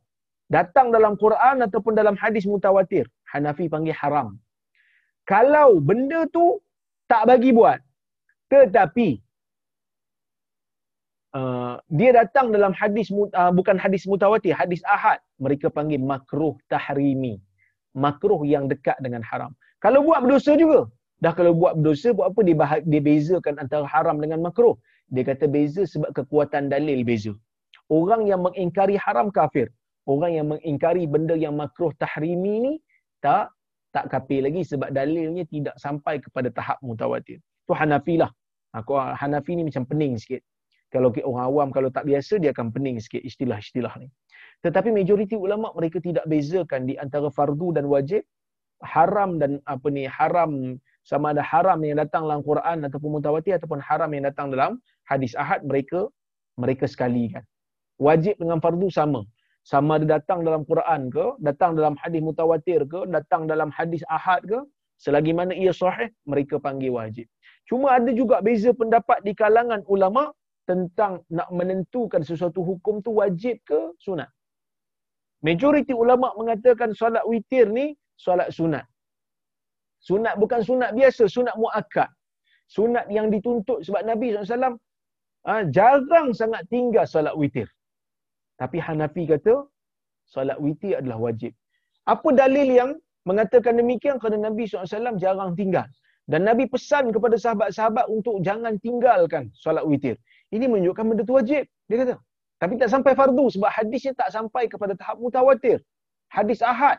Datang dalam Quran ataupun dalam hadis mutawatir, Hanafi panggil haram kalau benda tu tak bagi buat tetapi uh, dia datang dalam hadis uh, bukan hadis mutawatir hadis ahad. Mereka panggil makruh tahrimi. Makruh yang dekat dengan haram. Kalau buat berdosa juga. Dah kalau buat berdosa buat apa? Dia bezakan antara haram dengan makruh. Dia kata beza sebab kekuatan dalil beza. Orang yang mengingkari haram kafir. Orang yang mengingkari benda yang makruh tahrimi ni tak tak kafir lagi sebab dalilnya tidak sampai kepada tahap mutawatir. Tu Hanafi lah. Aku Hanafi ni macam pening sikit. Kalau orang awam kalau tak biasa dia akan pening sikit istilah-istilah ni. Tetapi majoriti ulama mereka tidak bezakan di antara fardu dan wajib, haram dan apa ni haram sama ada haram yang datang dalam Quran ataupun mutawatir ataupun haram yang datang dalam hadis ahad mereka mereka sekali kan. Wajib dengan fardu sama sama ada datang dalam Quran ke, datang dalam hadis mutawatir ke, datang dalam hadis ahad ke, selagi mana ia sahih, mereka panggil wajib. Cuma ada juga beza pendapat di kalangan ulama tentang nak menentukan sesuatu hukum tu wajib ke sunat. Majoriti ulama mengatakan solat witir ni solat sunat. Sunat bukan sunat biasa, sunat muakkad. Sunat yang dituntut sebab Nabi SAW ha, jarang sangat tinggal solat witir. Tapi Hanafi kata solat witir adalah wajib. Apa dalil yang mengatakan demikian? Kerana Nabi SAW jarang tinggal. Dan Nabi pesan kepada sahabat-sahabat untuk jangan tinggalkan solat witir. Ini menunjukkan benda itu wajib. Dia kata. Tapi tak sampai fardu sebab hadisnya tak sampai kepada tahap mutawatir. Hadis ahad.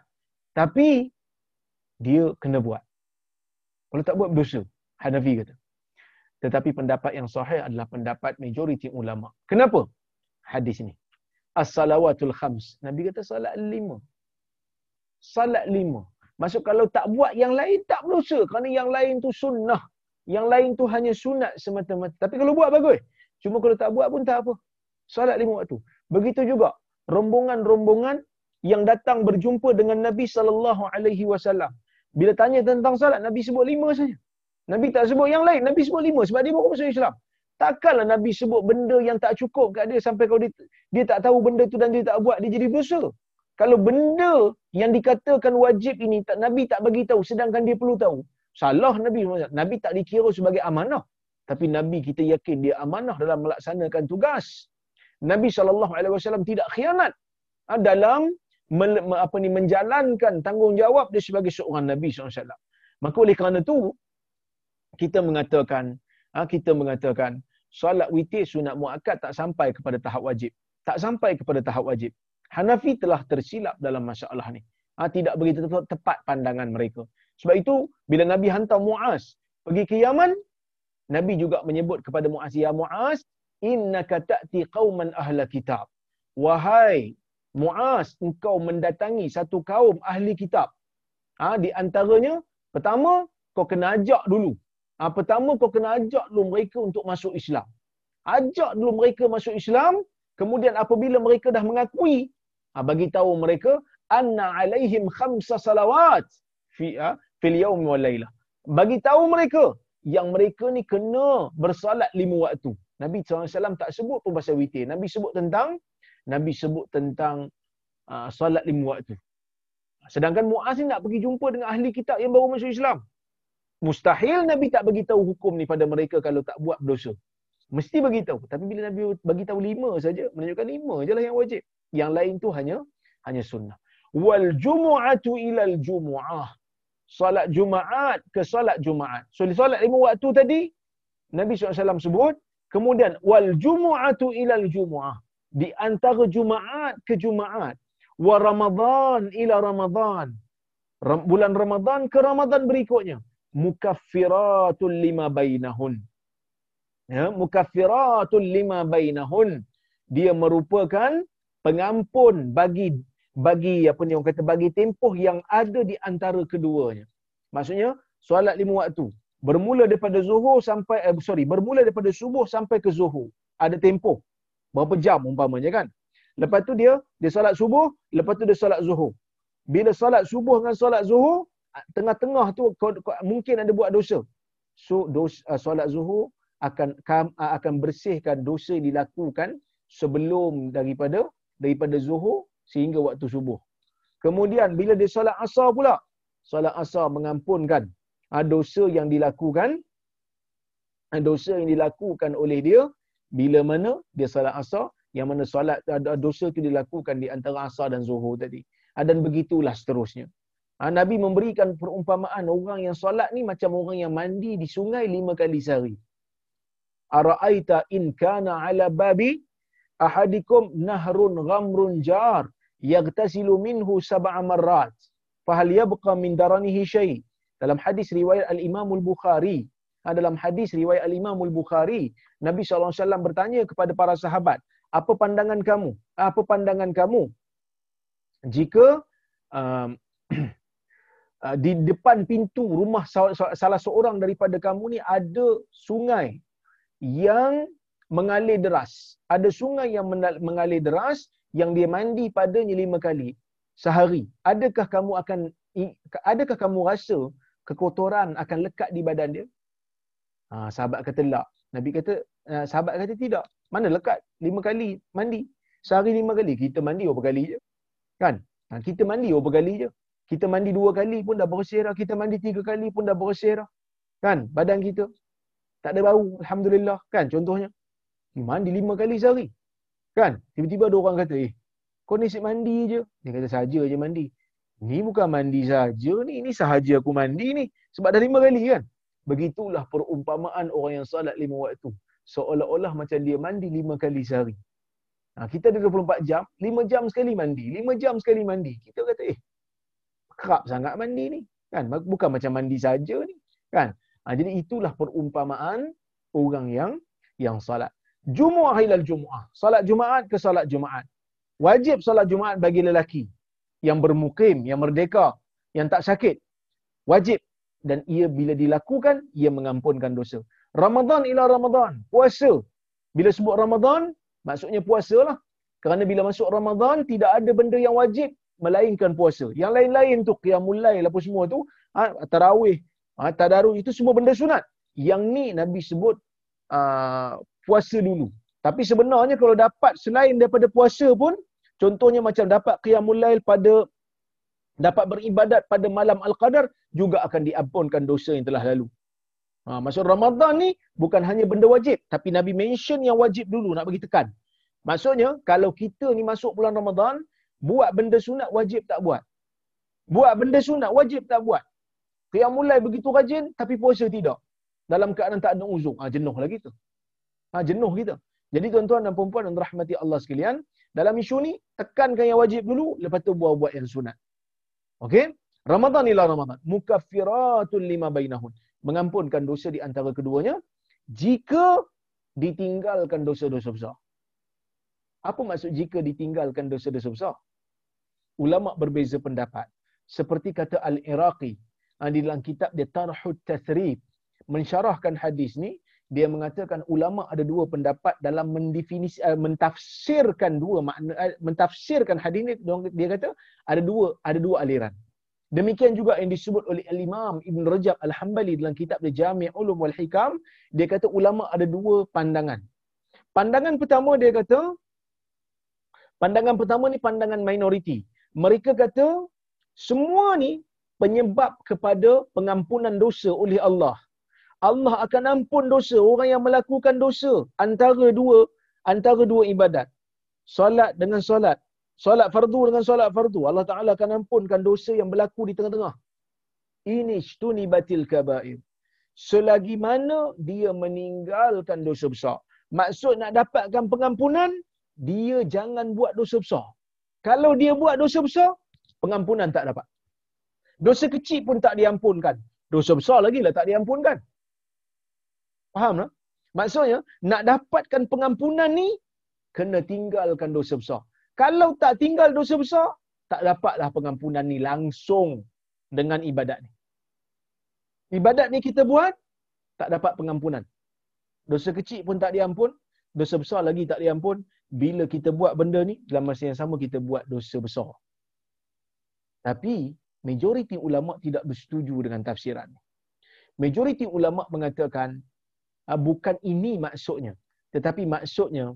Tapi dia kena buat. Kalau tak buat berdosa. Hanafi kata. Tetapi pendapat yang sahih adalah pendapat majoriti ulama. Kenapa? Hadis ini as-salawatul khams. Nabi kata salat lima. Salat lima. Maksud kalau tak buat yang lain tak berdosa kerana yang lain tu sunnah. Yang lain tu hanya sunat semata-mata. Tapi kalau buat bagus. Cuma kalau tak buat pun tak apa. Salat lima waktu. Begitu juga rombongan-rombongan yang datang berjumpa dengan Nabi sallallahu alaihi wasallam. Bila tanya tentang salat Nabi sebut lima saja. Nabi tak sebut yang lain, Nabi sebut lima sebab dia baru masuk Islam. Takkanlah Nabi sebut benda yang tak cukup kat dia sampai kalau dia, dia tak tahu benda tu dan dia tak buat, dia jadi dosa. Kalau benda yang dikatakan wajib ini tak Nabi tak bagi tahu sedangkan dia perlu tahu. Salah Nabi. Nabi tak dikira sebagai amanah. Tapi Nabi kita yakin dia amanah dalam melaksanakan tugas. Nabi SAW tidak khianat. ha, dalam apa ni menjalankan tanggungjawab dia sebagai seorang nabi SAW. Maka oleh kerana itu kita mengatakan ha, kita mengatakan solat witir sunat muakkad tak sampai kepada tahap wajib. Tak sampai kepada tahap wajib. Hanafi telah tersilap dalam masalah ni. Ha, tidak begitu tepat pandangan mereka. Sebab itu bila Nabi hantar Muaz pergi ke Yaman, Nabi juga menyebut kepada Muaz, "Ya Muaz, innaka ta'ti qauman ahla kitab." Wahai Muaz, engkau mendatangi satu kaum ahli kitab. Ha, di antaranya, pertama, kau kena ajak dulu. Ha, pertama, kau kena ajak dulu mereka untuk masuk Islam. Ajak dulu mereka masuk Islam, kemudian apabila mereka dah mengakui, ha, bagi tahu mereka, anna alaihim khamsa salawat fi, ha, fil yaum wal laylah. Bagi tahu mereka yang mereka ni kena bersolat lima waktu. Nabi SAW tak sebut pun pasal witir. Nabi sebut tentang Nabi sebut tentang uh, solat lima waktu. Sedangkan Muaz ni nak pergi jumpa dengan ahli kitab yang baru masuk Islam. Mustahil Nabi tak bagi tahu hukum ni pada mereka kalau tak buat dosa. Mesti bagi tahu. Tapi bila Nabi bagi tahu lima saja, menunjukkan lima je lah yang wajib. Yang lain tu hanya hanya sunnah. Wal jumu'atu ilal jumu'ah solat Jumaat ke solat Jumaat. So solat lima waktu tadi Nabi SAW sebut, kemudian wal jumu'atu ilal jumu'ah. Di antara Jumaat ke Jumaat. Wa Ramadan ila Ramadan. Bulan Ramadan ke Ramadan berikutnya. Mukaffiratul lima bainahun. Ya, mukaffiratul lima bainahun. Dia merupakan pengampun bagi bagi apa ni orang kata bagi tempoh yang ada di antara keduanya. Maksudnya solat lima waktu bermula daripada zuhur sampai eh, sorry bermula daripada subuh sampai ke zuhur. Ada tempoh berapa jam umpamanya kan. Lepas tu dia dia solat subuh, lepas tu dia solat zuhur. Bila solat subuh dengan solat zuhur, tengah-tengah tu mungkin ada buat dosa. So dos, uh, solat zuhur akan akan bersihkan dosa yang dilakukan sebelum daripada daripada zuhur sehingga waktu subuh. Kemudian bila dia solat asar pula, solat asar mengampunkan ah, dosa yang dilakukan ah, dosa yang dilakukan oleh dia bila mana dia solat asar yang mana solat ah, dosa itu dilakukan di antara asar dan zuhur tadi. Dan begitulah seterusnya. Nabi memberikan perumpamaan orang yang solat ni macam orang yang mandi di sungai lima kali sehari. Ara'aita in kana ala babi ahadikum nahrun ghamrun jar yagtasilu minhu sab'a marrat fahal yabqa min daranihi syai. Dalam hadis riwayat al-Imam al-Bukhari ha, dalam hadis riwayat al-Imam al-Bukhari Nabi SAW bertanya kepada para sahabat apa pandangan kamu? Apa pandangan kamu? Jika um, uh, di depan pintu rumah salah seorang daripada kamu ni ada sungai yang mengalir deras. Ada sungai yang mengalir deras yang dia mandi padanya lima kali sehari, adakah kamu akan adakah kamu rasa kekotoran akan lekat di badan dia? Ha, sahabat kata tak. Nabi kata, uh, sahabat kata tidak. Mana lekat? Lima kali mandi. Sehari lima kali. Kita mandi berapa kali je? Kan? Ha, kita mandi berapa kali je? Kita mandi dua kali pun dah bersih dah. Kita mandi tiga kali pun dah bersih dah. Kan? Badan kita. Tak ada bau. Alhamdulillah. Kan? Contohnya. Mandi lima kali sehari. Kan? Tiba-tiba ada orang kata, eh, kau ni asyik mandi je. Dia kata, saja je mandi. Ni bukan mandi saja ni. Ini sahaja aku mandi ni. Sebab dah lima kali kan? Begitulah perumpamaan orang yang salat lima waktu. Seolah-olah macam dia mandi lima kali sehari. Ha, kita ada 24 jam, lima jam sekali mandi. Lima jam sekali mandi. Kita kata, eh, kerap sangat mandi ni. Kan? Bukan macam mandi saja ni. Kan? Ha, jadi itulah perumpamaan orang yang yang salat. Jumu'ah ilal Jumu'ah. Salat Jumaat ke salat Jumaat. Wajib salat Jumaat bagi lelaki yang bermukim, yang merdeka, yang tak sakit. Wajib. Dan ia bila dilakukan, ia mengampunkan dosa. Ramadan ila Ramadan. Puasa. Bila sebut Ramadan, maksudnya puasa lah. Kerana bila masuk Ramadan, tidak ada benda yang wajib melainkan puasa. Yang lain-lain tu, qiyamul lail apa semua tu, ha, tarawih, ha, tadarus, itu semua benda sunat. Yang ni Nabi sebut uh, puasa dulu. Tapi sebenarnya kalau dapat selain daripada puasa pun, contohnya macam dapat qiyamul lail pada dapat beribadat pada malam al-qadar juga akan diampunkan dosa yang telah lalu. Ha, masuk Ramadan ni bukan hanya benda wajib, tapi Nabi mention yang wajib dulu nak bagi tekan. Maksudnya kalau kita ni masuk bulan Ramadan, buat benda sunat wajib tak buat. Buat benda sunat wajib tak buat. Qiyam mulai begitu rajin tapi puasa tidak. Dalam keadaan tak ada uzur. Ha, jenuh lagi tu. Ha, jenuh kita. Jadi tuan-tuan dan puan-puan yang rahmati Allah sekalian, dalam isu ni tekankan yang wajib dulu, lepas tu buat-buat yang sunat. Okey? Ramadan ila Ramadan. Mukaffiratul lima bainahun. Mengampunkan dosa di antara keduanya jika ditinggalkan dosa-dosa besar. Apa maksud jika ditinggalkan dosa-dosa besar? Ulama berbeza pendapat. Seperti kata Al-Iraqi ah, di dalam kitab dia Tarhut Tathrib mensyarahkan hadis ni, dia mengatakan ulama ada dua pendapat dalam mendefinisi uh, mentafsirkan dua makna uh, mentafsirkan hadis ni dia kata ada dua ada dua aliran. Demikian juga yang disebut oleh Al-Imam Ibn Rajab Al-Hambali dalam kitab dia Jami' Ulum wal Hikam, dia kata ulama ada dua pandangan. Pandangan pertama dia kata pandangan pertama ni pandangan minoriti. Mereka kata semua ni penyebab kepada pengampunan dosa oleh Allah. Allah akan ampun dosa orang yang melakukan dosa antara dua antara dua ibadat. Solat dengan solat. Solat fardu dengan solat fardu. Allah Ta'ala akan ampunkan dosa yang berlaku di tengah-tengah. Ini stuni batil kabair. Selagi mana dia meninggalkan dosa besar. Maksud nak dapatkan pengampunan, dia jangan buat dosa besar. Kalau dia buat dosa besar, pengampunan tak dapat. Dosa kecil pun tak diampunkan. Dosa besar lagi lah tak diampunkan. Faham tak? Maksudnya, nak dapatkan pengampunan ni, kena tinggalkan dosa besar. Kalau tak tinggal dosa besar, tak dapatlah pengampunan ni langsung dengan ibadat ni. Ibadat ni kita buat, tak dapat pengampunan. Dosa kecil pun tak diampun, dosa besar lagi tak diampun. Bila kita buat benda ni, dalam masa yang sama kita buat dosa besar. Tapi, majoriti ulama' tidak bersetuju dengan tafsiran. Majoriti ulama' mengatakan, bukan ini maksudnya. Tetapi maksudnya,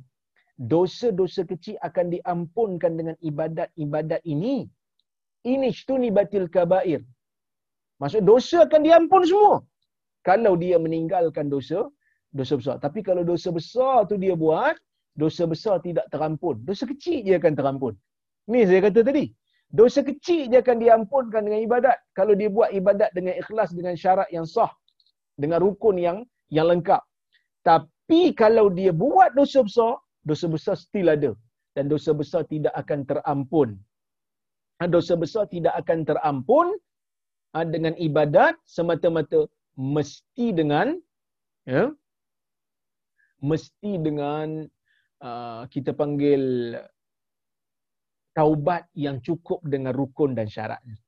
dosa-dosa kecil akan diampunkan dengan ibadat-ibadat ini. Ini ni batil kabair. Maksud dosa akan diampun semua. Kalau dia meninggalkan dosa, dosa besar. Tapi kalau dosa besar tu dia buat, dosa besar tidak terampun. Dosa kecil dia akan terampun. Ni saya kata tadi. Dosa kecil dia akan diampunkan dengan ibadat. Kalau dia buat ibadat dengan ikhlas, dengan syarat yang sah. Dengan rukun yang yang lengkap. Tapi kalau dia buat dosa besar, dosa besar still ada. Dan dosa besar tidak akan terampun. Ha, dosa besar tidak akan terampun ha, dengan ibadat semata-mata mesti dengan ya, mesti dengan uh, kita panggil taubat yang cukup dengan rukun dan syaratnya.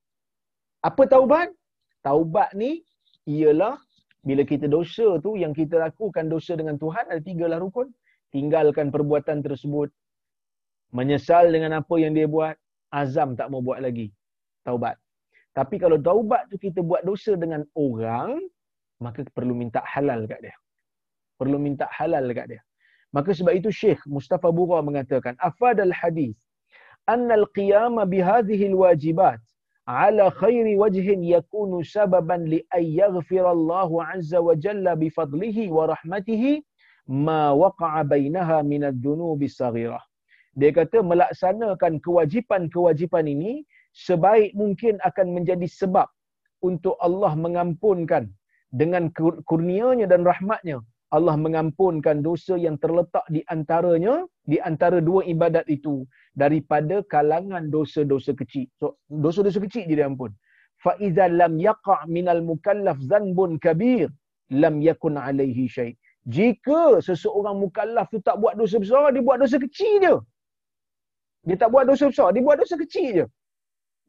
Apa taubat? Taubat ni ialah bila kita dosa tu yang kita lakukan dosa dengan Tuhan ada tiga lah rukun. Tinggalkan perbuatan tersebut. Menyesal dengan apa yang dia buat. Azam tak mau buat lagi. Taubat. Tapi kalau taubat tu kita buat dosa dengan orang, maka perlu minta halal kat dia. Perlu minta halal kat dia. Maka sebab itu Syekh Mustafa Bura mengatakan, Afadal hadis, annal qiyama bihadihil wajibat, ala khairi wajhin yakunu sababan li ay yaghfira Allah azza wa jalla bi fadlihi wa rahmatihi ma waqa'a bainaha min ad-dunubi saghirah. Dia kata melaksanakan kewajipan-kewajipan ini sebaik mungkin akan menjadi sebab untuk Allah mengampunkan dengan kurnianya dan rahmatnya Allah mengampunkan dosa yang terletak di antaranya di antara dua ibadat itu daripada kalangan dosa-dosa kecil. So dosa-dosa kecil dia ampun. Fa iza lam yaqa' minal mukallaf zanbun kabir lam yakun alaihi syai. Jika seseorang mukallaf tu tak buat dosa besar, dia buat dosa kecil je. Dia tak buat dosa besar, dia buat dosa kecil je.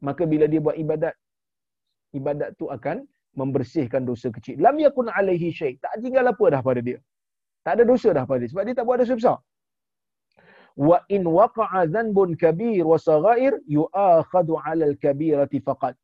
Maka bila dia buat ibadat, ibadat tu akan membersihkan dosa kecil. Lam yakun alaihi syai. Tak tinggal apa dah pada dia. Tak ada dosa dah pada dia. Sebab dia tak buat dosa besar wa in waqa'a dhanbun kabir wa saghair yu'akhadhu 'ala al-kabirati faqat.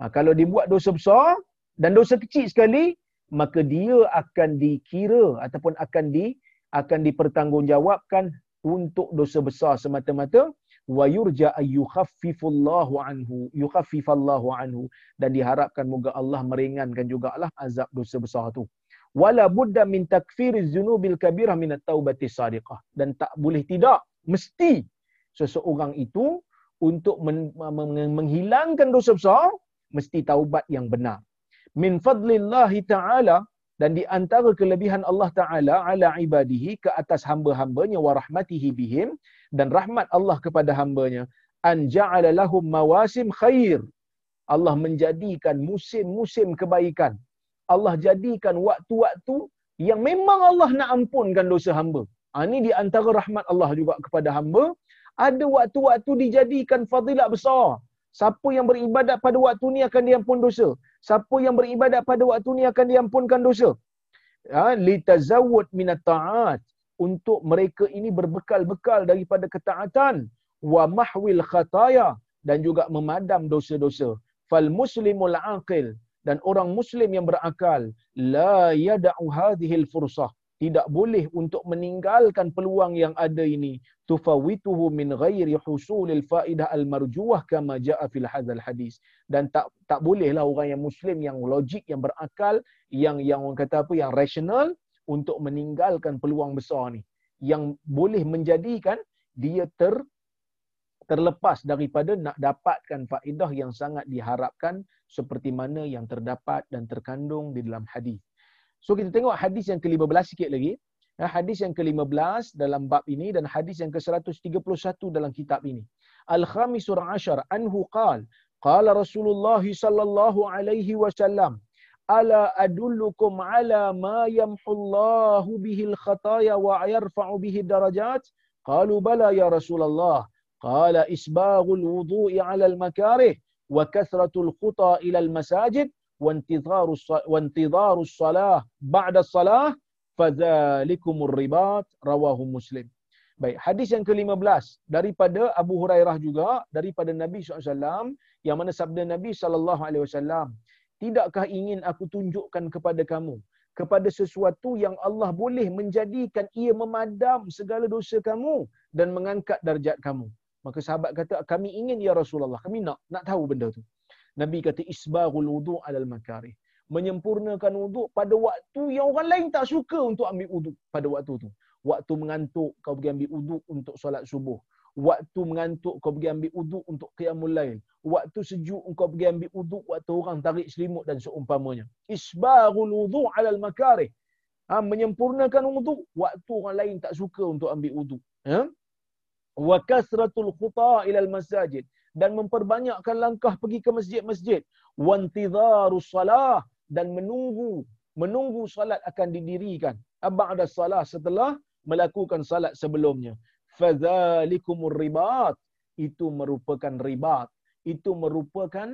Ha, kalau dibuat dosa besar dan dosa kecil sekali, maka dia akan dikira ataupun akan di akan dipertanggungjawabkan untuk dosa besar semata-mata wa yurja ay yukhaffifullahu anhu yukhaffifallahu anhu. Dan diharapkan moga Allah meringankan jugalah azab dosa besar tu. Wala budda min takfiriz zunubil kabirah min at-taubati sadiqah. Dan tak boleh tidak mesti seseorang itu untuk men- men- menghilangkan dosa besar mesti taubat yang benar. Min fadlillahi ta'ala dan di antara kelebihan Allah Ta'ala ala ibadihi ke atas hamba-hambanya wa rahmatihi bihim dan rahmat Allah kepada hambanya an ja'ala lahum mawasim khair Allah menjadikan musim-musim kebaikan Allah jadikan waktu-waktu yang memang Allah nak ampunkan dosa hamba. Ha, ini di antara rahmat Allah juga kepada hamba. Ada waktu-waktu dijadikan fadilat besar. Siapa yang beribadat pada waktu ni akan diampun dosa. Siapa yang beribadat pada waktu ni akan diampunkan dosa. Ha, litazawud minat ta'at. Untuk mereka ini berbekal-bekal daripada ketaatan. Wa mahwil khataya. Dan juga memadam dosa-dosa. Fal muslimul aqil dan orang muslim yang berakal la yad'u hadhil fursah tidak boleh untuk meninggalkan peluang yang ada ini tufawituhu min ghairi husulil faidah al marjuah kama jaa fil hadzal hadis dan tak tak bolehlah orang yang muslim yang logik yang berakal yang yang orang kata apa yang rasional untuk meninggalkan peluang besar ni yang boleh menjadikan dia ter terlepas daripada nak dapatkan faedah yang sangat diharapkan seperti mana yang terdapat dan terkandung di dalam hadis. So kita tengok hadis yang ke-15 sikit lagi. Ya, hadis yang ke-15 dalam bab ini dan hadis yang ke-131 dalam kitab ini. Al-Khamisur Ashar anhu qal qala Rasulullah sallallahu alaihi wasallam ala adullukum ala ma yamhu Allah bihi al-khataya wa yarfa'u bihi darajat qalu bala ya Rasulullah qala isbaghul wudu'i 'ala al-makarih وكثرة الخطى إلى المساجد وانتظار وانتظار الصلاة بعد الصلاة فذلكم الرباط رواه مسلم Baik, hadis yang ke-15 daripada Abu Hurairah juga daripada Nabi SAW yang mana sabda Nabi SAW Tidakkah ingin aku tunjukkan kepada kamu kepada sesuatu yang Allah boleh menjadikan ia memadam segala dosa kamu dan mengangkat darjat kamu. Maka sahabat kata, kami ingin ya Rasulullah. Kami nak nak tahu benda tu. Nabi kata, isbaghul wudu' alal makarih. Menyempurnakan wudu' pada waktu yang orang lain tak suka untuk ambil wudu' pada waktu tu. Waktu mengantuk, kau pergi ambil wudu' untuk solat subuh. Waktu mengantuk, kau pergi ambil wudu' untuk qiyamul lail. Waktu sejuk, kau pergi ambil wudu' waktu orang tarik selimut dan seumpamanya. Isbaghul wudu' alal makarih. Ha, menyempurnakan wudu' waktu orang lain tak suka untuk ambil wudu'. Ha? wa kasratul khuta ila masajid dan memperbanyakkan langkah pergi ke masjid-masjid wa intidharus salah dan menunggu menunggu salat akan didirikan ba'da salah setelah melakukan salat sebelumnya fadzalikumur ribat itu merupakan ribat itu merupakan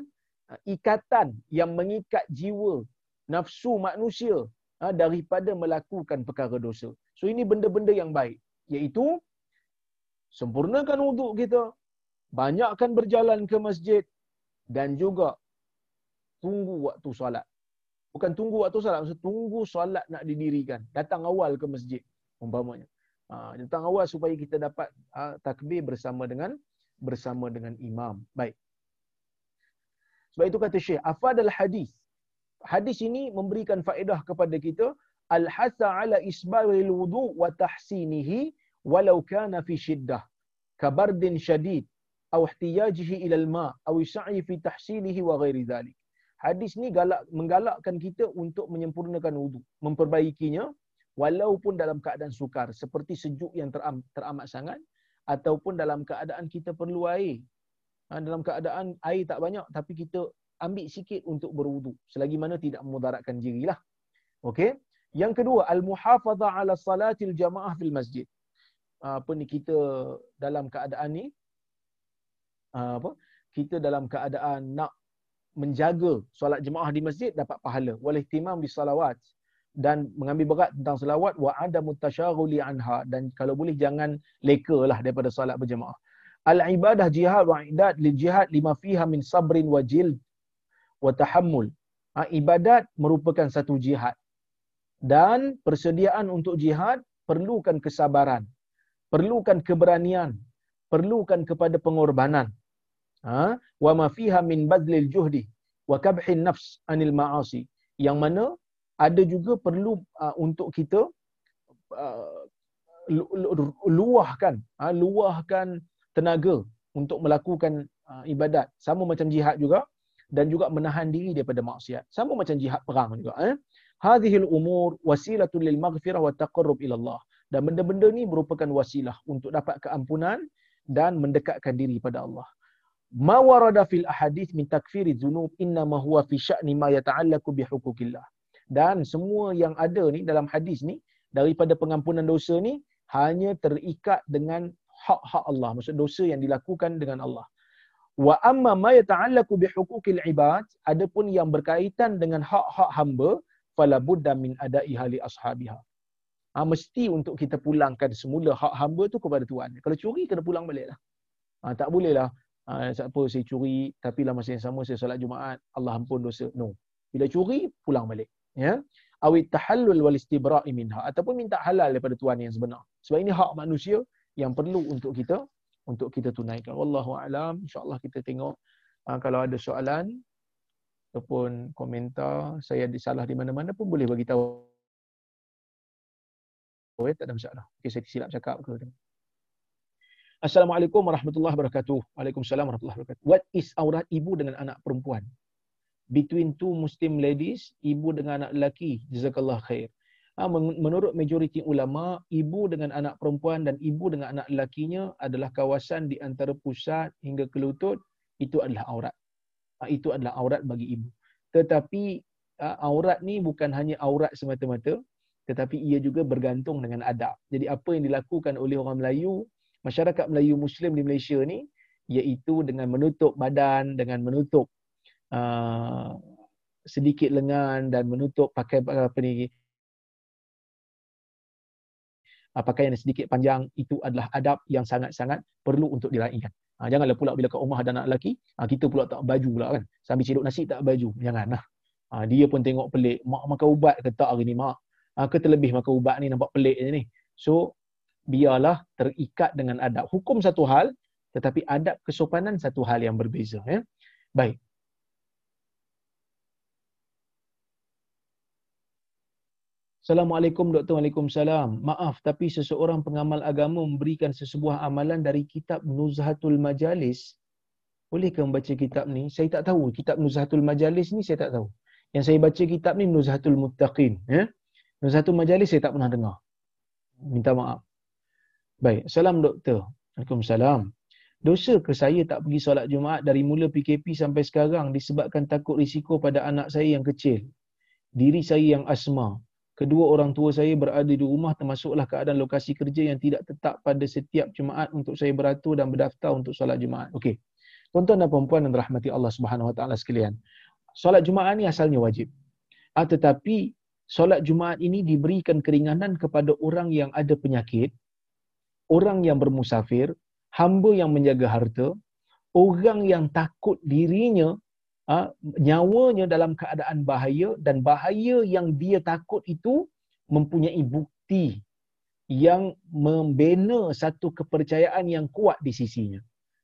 uh, ikatan yang mengikat jiwa nafsu manusia uh, daripada melakukan perkara dosa so ini benda-benda yang baik iaitu sempurnakan wuduk kita, banyakkan berjalan ke masjid dan juga tunggu waktu solat. Bukan tunggu waktu solat, maksud tunggu solat nak didirikan. Datang awal ke masjid, umpamanya. Ha, datang awal supaya kita dapat ha, takbir bersama dengan bersama dengan imam. Baik. Sebab itu kata Syekh, afad al-hadis. Hadis ini memberikan faedah kepada kita al-hasa ala isbaril wudu wa tahsinihi walau kana fi shiddah kabardin shadid atau ihtiyajihi ila al-ma atau sa'i fi tahsinihi wa ghairi dhalik. Hadis ni galak menggalakkan kita untuk menyempurnakan wudu, memperbaikinya walaupun dalam keadaan sukar seperti sejuk yang teram, teramat sangat ataupun dalam keadaan kita perlu air. Ha, dalam keadaan air tak banyak tapi kita ambil sikit untuk berwudu selagi mana tidak memudaratkan dirilah. Okey. Yang kedua, al-muhafazah ala salatil jamaah fil masjid. Apa ni kita dalam keadaan ni ah, apa kita dalam keadaan nak menjaga solat jemaah di masjid dapat pahala wal ihtimam di salawat dan mengambil berat tentang salawat wa ada mutasyaruli anha dan kalau boleh jangan lekalah daripada solat berjemaah al ibadah jihad wa idad li jihad lima fiha min sabrin wa jild wa tahammul ha, ibadat merupakan satu jihad dan persediaan untuk jihad perlukan kesabaran perlukan keberanian, perlukan kepada pengorbanan. Ha? Wa ma fiha min badlil juhdi wa kabhin nafs anil ma'asi. Yang mana ada juga perlu uh, untuk kita uh, luahkan, uh, luahkan tenaga untuk melakukan uh, ibadat. Sama macam jihad juga dan juga menahan diri daripada maksiat. Sama macam jihad perang juga eh. Hadhil umur wasilatun lil maghfirah wa taqarrub ila Allah dan benda-benda ni merupakan wasilah untuk dapat keampunan dan mendekatkan diri pada Allah. Ma warada fil ahadith min takfiri dzunub inna ma huwa fi sya'ni ma yata'allaqu bi huquqillah dan semua yang ada ni dalam hadis ni daripada pengampunan dosa ni hanya terikat dengan hak-hak Allah. Maksud dosa yang dilakukan dengan Allah. Wa amma ma yata'allaqu bi huquqil ibad adapun yang berkaitan dengan hak-hak hamba fala budda min ada'iha li ashabiha. Ha, mesti untuk kita pulangkan semula hak hamba tu kepada tuan kalau curi kena pulang baliklah ha, tak bolehlah ha, siapa saya curi tapi lah masa yang sama saya solat Jumaat Allah ampun dosa. No. Bila curi pulang balik ya? Awit tahallul wal istibra'i minha. Ataupun minta halal daripada tuan yang sebenar. Sebab ini hak manusia yang perlu untuk kita untuk kita tunaikan. Wallahu alam. Insyaallah kita tengok uh, kalau ada soalan ataupun komentar saya ada salah di mana-mana pun boleh bagi tahu. Oh ya tak ada masalah. Okey saya silap cakap ke Assalamualaikum warahmatullahi wabarakatuh. Waalaikumsalam warahmatullahi wabarakatuh. What is aurat ibu dengan anak perempuan? Between two Muslim ladies, ibu dengan anak lelaki. Jazakallah khair. Ha, menurut majoriti ulama, ibu dengan anak perempuan dan ibu dengan anak lelakinya adalah kawasan di antara pusat hingga ke lutut, itu adalah aurat. Ha, itu adalah aurat bagi ibu. Tetapi ha, aurat ni bukan hanya aurat semata-mata, tetapi ia juga bergantung dengan adab. Jadi apa yang dilakukan oleh orang Melayu, masyarakat Melayu Muslim di Malaysia ni, iaitu dengan menutup badan, dengan menutup uh, sedikit lengan dan menutup pakai apa ni uh, pakaian yang sedikit panjang itu adalah adab yang sangat-sangat perlu untuk diraihkan. Ha, janganlah pula bila kat rumah ada anak lelaki, ha, kita pula tak baju pula kan. Sambil cedok nasi tak baju. Janganlah. Ha, dia pun tengok pelik. Mak makan ubat ke tak hari ni mak? Ha, ke terlebih makan ubat ni nampak pelik je ni. So, biarlah terikat dengan adab. Hukum satu hal, tetapi adab kesopanan satu hal yang berbeza. Ya? Baik. Assalamualaikum Doktor Waalaikumsalam. Maaf tapi seseorang pengamal agama memberikan sesebuah amalan dari kitab Nuzhatul Majalis. Bolehkah membaca kitab ni? Saya tak tahu. Kitab Nuzhatul Majalis ni saya tak tahu. Yang saya baca kitab ni Nuzhatul Muttaqin. Ya? Nuzhatul Majalis saya tak pernah dengar. Minta maaf. Baik. Salam Doktor. Waalaikumsalam. Dosa ke saya tak pergi solat Jumaat dari mula PKP sampai sekarang disebabkan takut risiko pada anak saya yang kecil. Diri saya yang asma kedua orang tua saya berada di rumah termasuklah keadaan lokasi kerja yang tidak tetap pada setiap Jumaat untuk saya beratur dan berdaftar untuk solat Jumaat. Okey. Tuan-tuan dan puan-puan yang dirahmati Allah Subhanahu Wa Taala sekalian. Solat Jumaat ni asalnya wajib. Ah, tetapi solat Jumaat ini diberikan keringanan kepada orang yang ada penyakit, orang yang bermusafir, hamba yang menjaga harta, orang yang takut dirinya nyawanya dalam keadaan bahaya dan bahaya yang dia takut itu mempunyai bukti yang membina satu kepercayaan yang kuat di sisinya.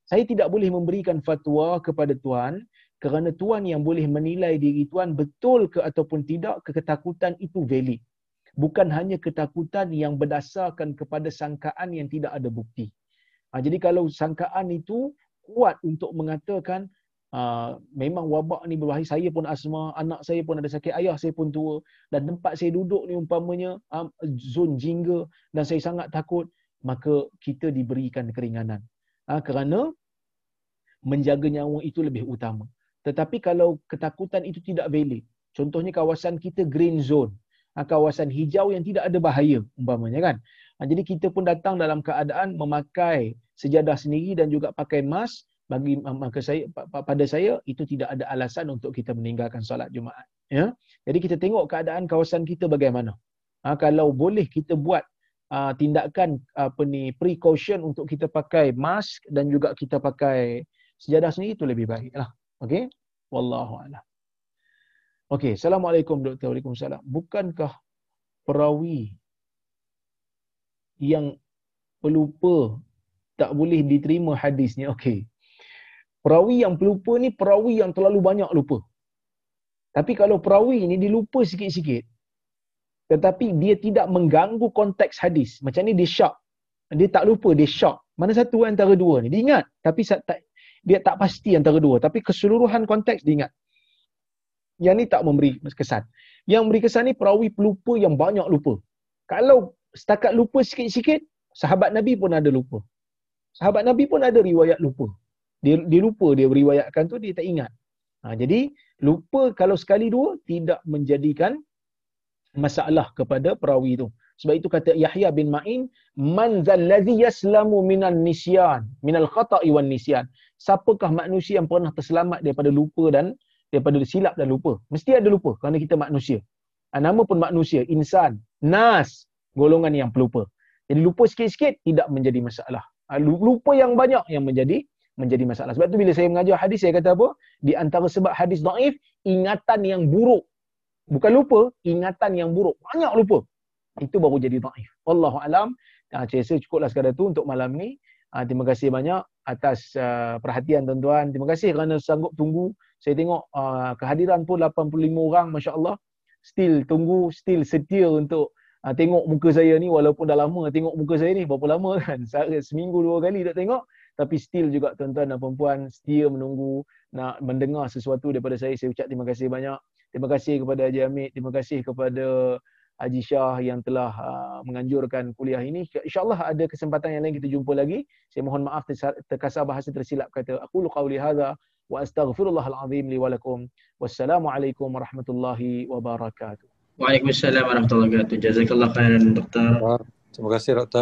Saya tidak boleh memberikan fatwa kepada tuan kerana tuan yang boleh menilai diri tuan betul ke ataupun tidak ketakutan itu valid. Bukan hanya ketakutan yang berdasarkan kepada sangkaan yang tidak ada bukti. Ha, jadi kalau sangkaan itu kuat untuk mengatakan Uh, memang wabak ni berbahaya. Saya pun asma, anak saya pun ada sakit, ayah saya pun tua. Dan tempat saya duduk ni umpamanya um, zon jingga dan saya sangat takut. Maka kita diberikan keringanan. Uh, kerana menjaga nyawa itu lebih utama. Tetapi kalau ketakutan itu tidak valid. Contohnya kawasan kita green zone. Uh, kawasan hijau yang tidak ada bahaya umpamanya kan. Uh, jadi kita pun datang dalam keadaan memakai sejadah sendiri dan juga pakai mask bagi maka saya pada saya itu tidak ada alasan untuk kita meninggalkan solat Jumaat ya. Jadi kita tengok keadaan kawasan kita bagaimana. Ha, kalau boleh kita buat uh, tindakan apa ni precaution untuk kita pakai mask dan juga kita pakai sejadah sendiri itu lebih baiklah. Okey? Wallahu a'lam. Okey assalamualaikum doktor. Waalaikumsalam. Bukankah perawi yang pelupa tak boleh diterima hadisnya? Okey Perawi yang pelupa ni perawi yang terlalu banyak lupa. Tapi kalau perawi ni dilupa sikit-sikit, tetapi dia tidak mengganggu konteks hadis. Macam ni dia shock. Dia tak lupa, dia shock. Mana satu antara dua ni? Dia ingat tapi dia tak pasti antara dua tapi keseluruhan konteks dia ingat. Yang ni tak memberi kesan. Yang memberi kesan ni perawi pelupa yang banyak lupa. Kalau setakat lupa sikit-sikit, sahabat Nabi pun ada lupa. Sahabat Nabi pun ada riwayat lupa. Dia, dia lupa dia beriwayatkan tu, dia tak ingat. Ha, jadi, lupa kalau sekali dua, tidak menjadikan masalah kepada perawi tu. Sebab itu kata Yahya bin Ma'in, Man zallazi yaslamu minan nisyan, minal khata'i wan nisyan. Siapakah manusia yang pernah terselamat daripada lupa dan daripada silap dan lupa? Mesti ada lupa kerana kita manusia. Ha, nama pun manusia, insan, nas, golongan yang pelupa. Jadi lupa sikit-sikit tidak menjadi masalah. Ha, lupa yang banyak yang menjadi menjadi masalah. Sebab tu bila saya mengajar hadis saya kata apa? Di antara sebab hadis daif, ingatan yang buruk. Bukan lupa, ingatan yang buruk. Banyak lupa. Itu baru jadi daif. Wallahu alam. Ha, saya rasa cukuplah sekadar tu untuk malam ni. Ha, terima kasih banyak atas uh, perhatian tuan-tuan. Terima kasih kerana sanggup tunggu. Saya tengok uh, kehadiran pun 85 orang masya-Allah. Still tunggu, still setia untuk tengok muka saya ni walaupun dah lama tengok muka saya ni berapa lama kan. Seminggu dua kali tak tengok tapi still juga tuan-tuan dan puan-puan setia menunggu nak mendengar sesuatu daripada saya. Saya ucap terima kasih banyak. Terima kasih kepada Haji Amit, terima kasih kepada Haji Shah yang telah uh, menganjurkan kuliah ini. InsyaAllah ada kesempatan yang lain kita jumpa lagi. Saya mohon maaf terkasar bahasa tersilap kata. Aku qawli hadha wa astaghfirullahal azim li walakum. Wassalamualaikum warahmatullahi wabarakatuh. Waalaikumsalam warahmatullahi wabarakatuh. Jazakallah khairan doktor. Terima kasih doktor.